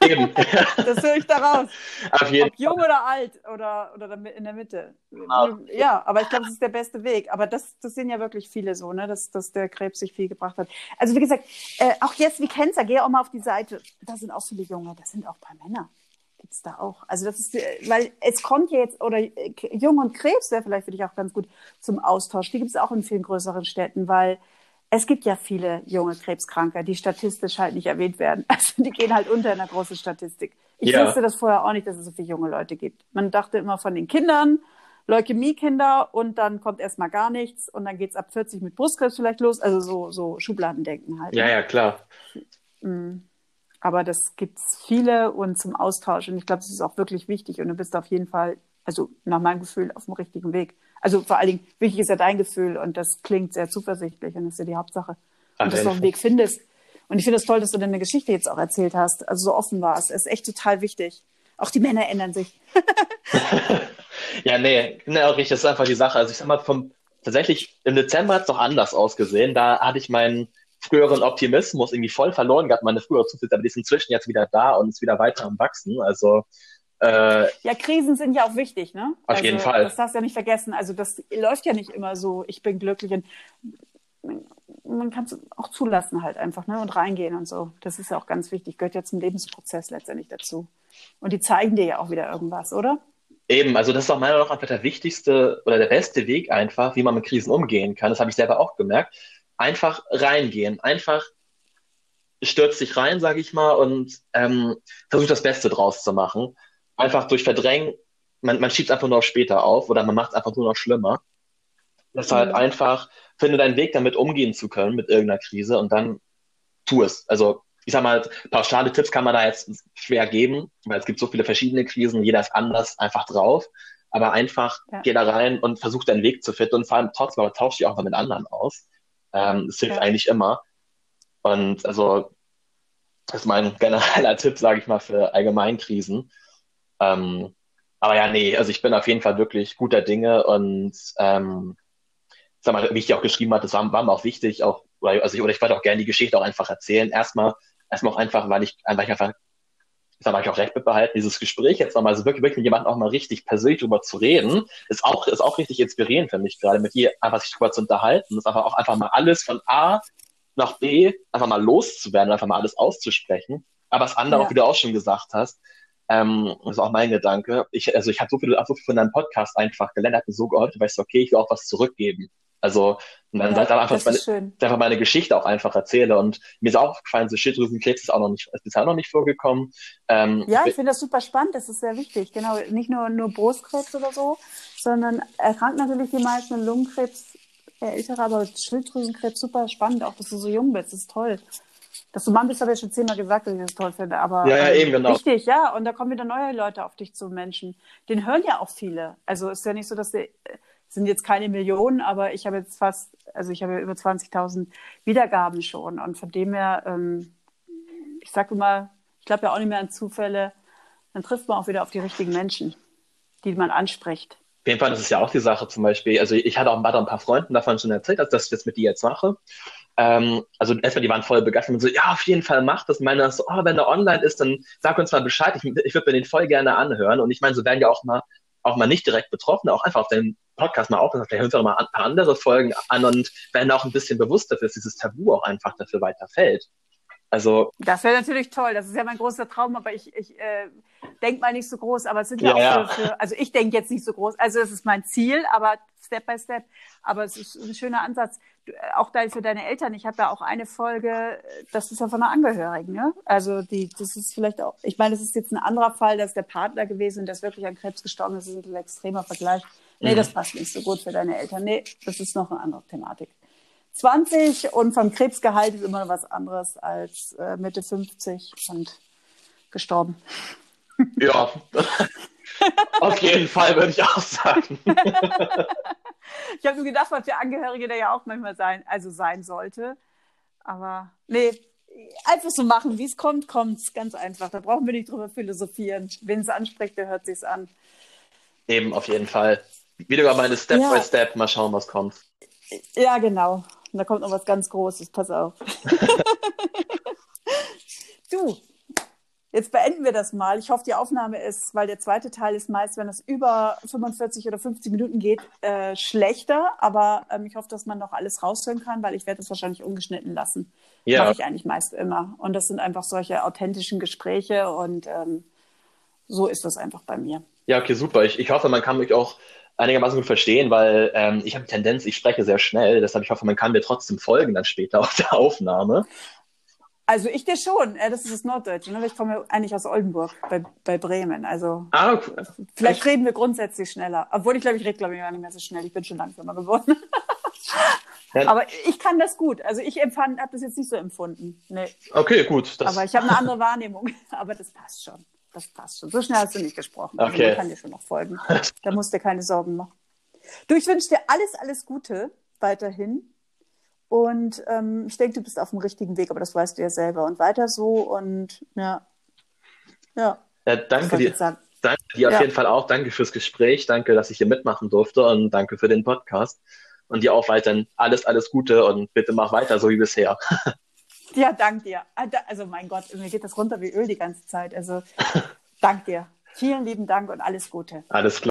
Eben. (laughs) das höre ich daraus. (laughs) Auf jeden Ob jung oder alt oder, oder in der Mitte. Genau. Ja, aber ich glaube, das ist der beste Weg. Aber das, das sehen ja wirklich viele so, ne? dass, dass der Krebs sich viel gebracht hat. Also wie gesagt, äh, auch jetzt wie Cancer, geh auch mal auf die Seite. Da sind auch viele Junge, das sind auch ein paar Männer. Gibt es da auch. Also das ist, äh, weil es kommt ja jetzt, oder äh, Jung und Krebs wäre vielleicht für dich auch ganz gut zum Austausch. Die gibt es auch in vielen größeren Städten, weil es gibt ja viele junge Krebskranke, die statistisch halt nicht erwähnt werden. (laughs) Also die gehen halt unter in der großen Statistik. Ich ja. wusste das vorher auch nicht, dass es so viele junge Leute gibt. Man dachte immer von den Kindern, Leukämie-Kinder und dann kommt erstmal gar nichts und dann geht es ab 40 mit Brustkrebs vielleicht los. Also so, so Schubladendenken halt. Ja, ne? ja, klar. Mhm. Aber das gibt es viele und zum Austausch. Und ich glaube, das ist auch wirklich wichtig. Und du bist auf jeden Fall, also nach meinem Gefühl, auf dem richtigen Weg. Also vor allen Dingen, wichtig ist ja dein Gefühl und das klingt sehr zuversichtlich und das ist ja die Hauptsache. Und dass du einen Weg findest. Und ich finde es das toll, dass du deine Geschichte jetzt auch erzählt hast. Also so offen war es. Es ist echt total wichtig. Auch die Männer ändern sich. (laughs) ja, nee, nee, auch richtig. Das ist einfach die Sache. Also ich sag mal, vom, tatsächlich im Dezember hat es doch anders ausgesehen. Da hatte ich meinen früheren Optimismus irgendwie voll verloren gehabt, meine frühere Zuversicht, aber die ist inzwischen jetzt wieder da und ist wieder weiter am Wachsen. Also äh, ja, Krisen sind ja auch wichtig, ne? Auf also, jeden Fall. Das darfst du ja nicht vergessen. Also das läuft ja nicht immer so, ich bin glücklich. Und man kann es auch zulassen halt einfach, ne? Und reingehen und so. Das ist ja auch ganz wichtig, gehört ja zum Lebensprozess letztendlich dazu. Und die zeigen dir ja auch wieder irgendwas, oder? Eben, also das ist auch meiner Meinung nach einfach der wichtigste oder der beste Weg einfach, wie man mit Krisen umgehen kann. Das habe ich selber auch gemerkt. Einfach reingehen, einfach stürzt sich rein, sage ich mal, und ähm, versucht das Beste draus zu machen einfach durch Verdrängen, man, man schiebt es einfach nur auf später auf oder man macht es einfach nur noch schlimmer. Deshalb mhm. einfach finde deinen Weg damit umgehen zu können mit irgendeiner Krise und dann tu es. Also ich sag mal, pauschale Tipps kann man da jetzt schwer geben, weil es gibt so viele verschiedene Krisen, jeder ist anders einfach drauf. Aber einfach ja. geh da rein und versuch deinen Weg zu finden und vor allem trotzdem aber tausch dich auch mal mit anderen aus. Ähm, das hilft ja. eigentlich immer. Und also, das ist mein genereller Tipp, sage ich mal, für Allgemeinkrisen. Ähm, aber ja, nee, also ich bin auf jeden Fall wirklich guter Dinge und ähm, sag mal, wie ich dir auch geschrieben hatte, das war, war mir auch wichtig, auch, also ich, oder ich wollte auch gerne die Geschichte auch einfach erzählen. Erstmal, erstmal auch einfach, weil ich, weil ich einfach, ich sag mal, ich auch recht mitbehalten, dieses Gespräch jetzt nochmal, also wirklich, wirklich mit jemandem auch mal richtig persönlich drüber zu reden, ist auch, ist auch richtig inspirierend für mich gerade, mit dir einfach sich drüber zu unterhalten, ist einfach auch einfach mal alles von A nach B einfach mal loszuwerden, einfach mal alles auszusprechen. Aber das andere ja. auch, wie du auch schon gesagt hast, ähm, das ist auch mein Gedanke. Ich, also ich habe so viel, so viel von deinem Podcast einfach gelernt, habe mir so geholfen, weißt du, okay, ich will auch was zurückgeben. Also, und dann ja, halt einfach, meine, einfach meine Geschichte auch einfach erzähle. Und mir ist auch aufgefallen, so Schilddrüsenkrebs ist auch noch nicht, ist bisher noch nicht vorgekommen. Ähm, ja, ich finde das super spannend. Das ist sehr wichtig. Genau. Nicht nur, nur Brustkrebs oder so, sondern erkrankt natürlich die meisten Lungenkrebs, äh, ältere, aber Schilddrüsenkrebs super spannend. Auch, dass du so jung bist. Das ist toll. Dass du Mann bist, habe ich schon zehnmal gesagt, dass ich das toll finde. Aber ja, ja, ähm, eben, genau. Wichtig, ja. Und da kommen wieder neue Leute auf dich zu, Menschen. Den hören ja auch viele. Also ist ja nicht so, dass die, sind jetzt keine Millionen, aber ich habe jetzt fast, also ich habe über 20.000 Wiedergaben schon. Und von dem her, ähm, ich sage immer, ich glaube ja auch nicht mehr an Zufälle, dann trifft man auch wieder auf die richtigen Menschen, die man anspricht. Auf jeden Fall, das ist ja auch die Sache zum Beispiel. Also ich hatte auch ein paar Freunden davon schon erzählt, dass ich das mit dir jetzt mache. Ähm, also erstmal, die waren voll begeistert und so, ja, auf jeden Fall mach das. Und meine so, oh, wenn er online ist, dann sag uns mal Bescheid. Ich, ich würde mir den voll gerne anhören. Und ich meine, so werden ja auch mal, auch mal nicht direkt Betroffene, auch einfach auf deinen Podcast mal aufpassen, vielleicht hören wir mal ein paar andere Folgen an und werden auch ein bisschen bewusster, dass dieses Tabu auch einfach dafür weiterfällt. Also. Das wäre natürlich toll. Das ist ja mein großer Traum, aber ich, ich äh, denke mal nicht so groß. Aber es sind ja, ja auch für, für, also ich denke jetzt nicht so groß. Also es ist mein Ziel, aber Step by Step. Aber es ist ein schöner Ansatz. Du, äh, auch da für deine Eltern. Ich habe ja auch eine Folge, das ist ja von einer Angehörigen. Ne? Also die, das ist vielleicht auch. Ich meine, das ist jetzt ein anderer Fall, dass der Partner gewesen und das wirklich an Krebs gestorben ist. Das ist ein extremer Vergleich. Nee, mhm. das passt nicht so gut für deine Eltern. Nee, das ist noch eine andere Thematik. 20 und vom Krebsgehalt ist immer noch was anderes als äh, Mitte 50 und gestorben. Ja, (laughs) auf jeden Fall würde ich auch sagen. (laughs) ich habe nur gedacht, was für Angehörige der ja auch manchmal sein, also sein sollte. Aber nee, einfach so machen, wie es kommt, kommt es. Ganz einfach. Da brauchen wir nicht drüber philosophieren. Wen es anspricht, der hört sich's an. Eben, auf jeden Fall. Wieder mal meine Step ja. by Step, mal schauen, was kommt. Ja, genau. Und da kommt noch was ganz Großes, pass auf. (laughs) (laughs) du, jetzt beenden wir das mal. Ich hoffe, die Aufnahme ist, weil der zweite Teil ist meist, wenn es über 45 oder 50 Minuten geht, äh, schlechter. Aber ähm, ich hoffe, dass man noch alles raushören kann, weil ich werde es wahrscheinlich ungeschnitten lassen. Ja. Mache ich eigentlich meist immer. Und das sind einfach solche authentischen Gespräche und ähm, so ist das einfach bei mir. Ja, okay, super. Ich, ich hoffe, man kann mich auch einigermaßen gut verstehen, weil ähm, ich habe die Tendenz, ich spreche sehr schnell, deshalb ich hoffe, man kann mir trotzdem folgen dann später (laughs) auf der Aufnahme. Also ich dir schon, das ist das Norddeutsche, ne? ich komme eigentlich aus Oldenburg bei, bei Bremen. Also ah, okay. vielleicht Echt? reden wir grundsätzlich schneller. Obwohl ich glaube, ich rede glaube ich gar nicht mehr so schnell. Ich bin schon langsamer geworden. ja. (laughs) Aber ich kann das gut. Also ich empfand, habe das jetzt nicht so empfunden. Nee. Okay, gut. Aber ich habe eine andere Wahrnehmung. (laughs) Aber das passt schon das passt schon. So schnell hast du nicht gesprochen. Also okay. Also kann dir schon noch folgen. Da musst du dir keine Sorgen machen. Du, ich wünsche dir alles, alles Gute weiterhin. Und ähm, ich denke, du bist auf dem richtigen Weg, aber das weißt du ja selber. Und weiter so und ja. Ja, ja danke dir. Danke dir auf ja. jeden Fall auch. Danke fürs Gespräch. Danke, dass ich hier mitmachen durfte und danke für den Podcast. Und dir auch weiterhin alles, alles Gute und bitte mach weiter so wie bisher. (laughs) Ja, dank dir. Ah, also mein Gott, mir geht das runter wie Öl die ganze Zeit. Also (laughs) dank dir. Vielen lieben Dank und alles Gute. Alles klar.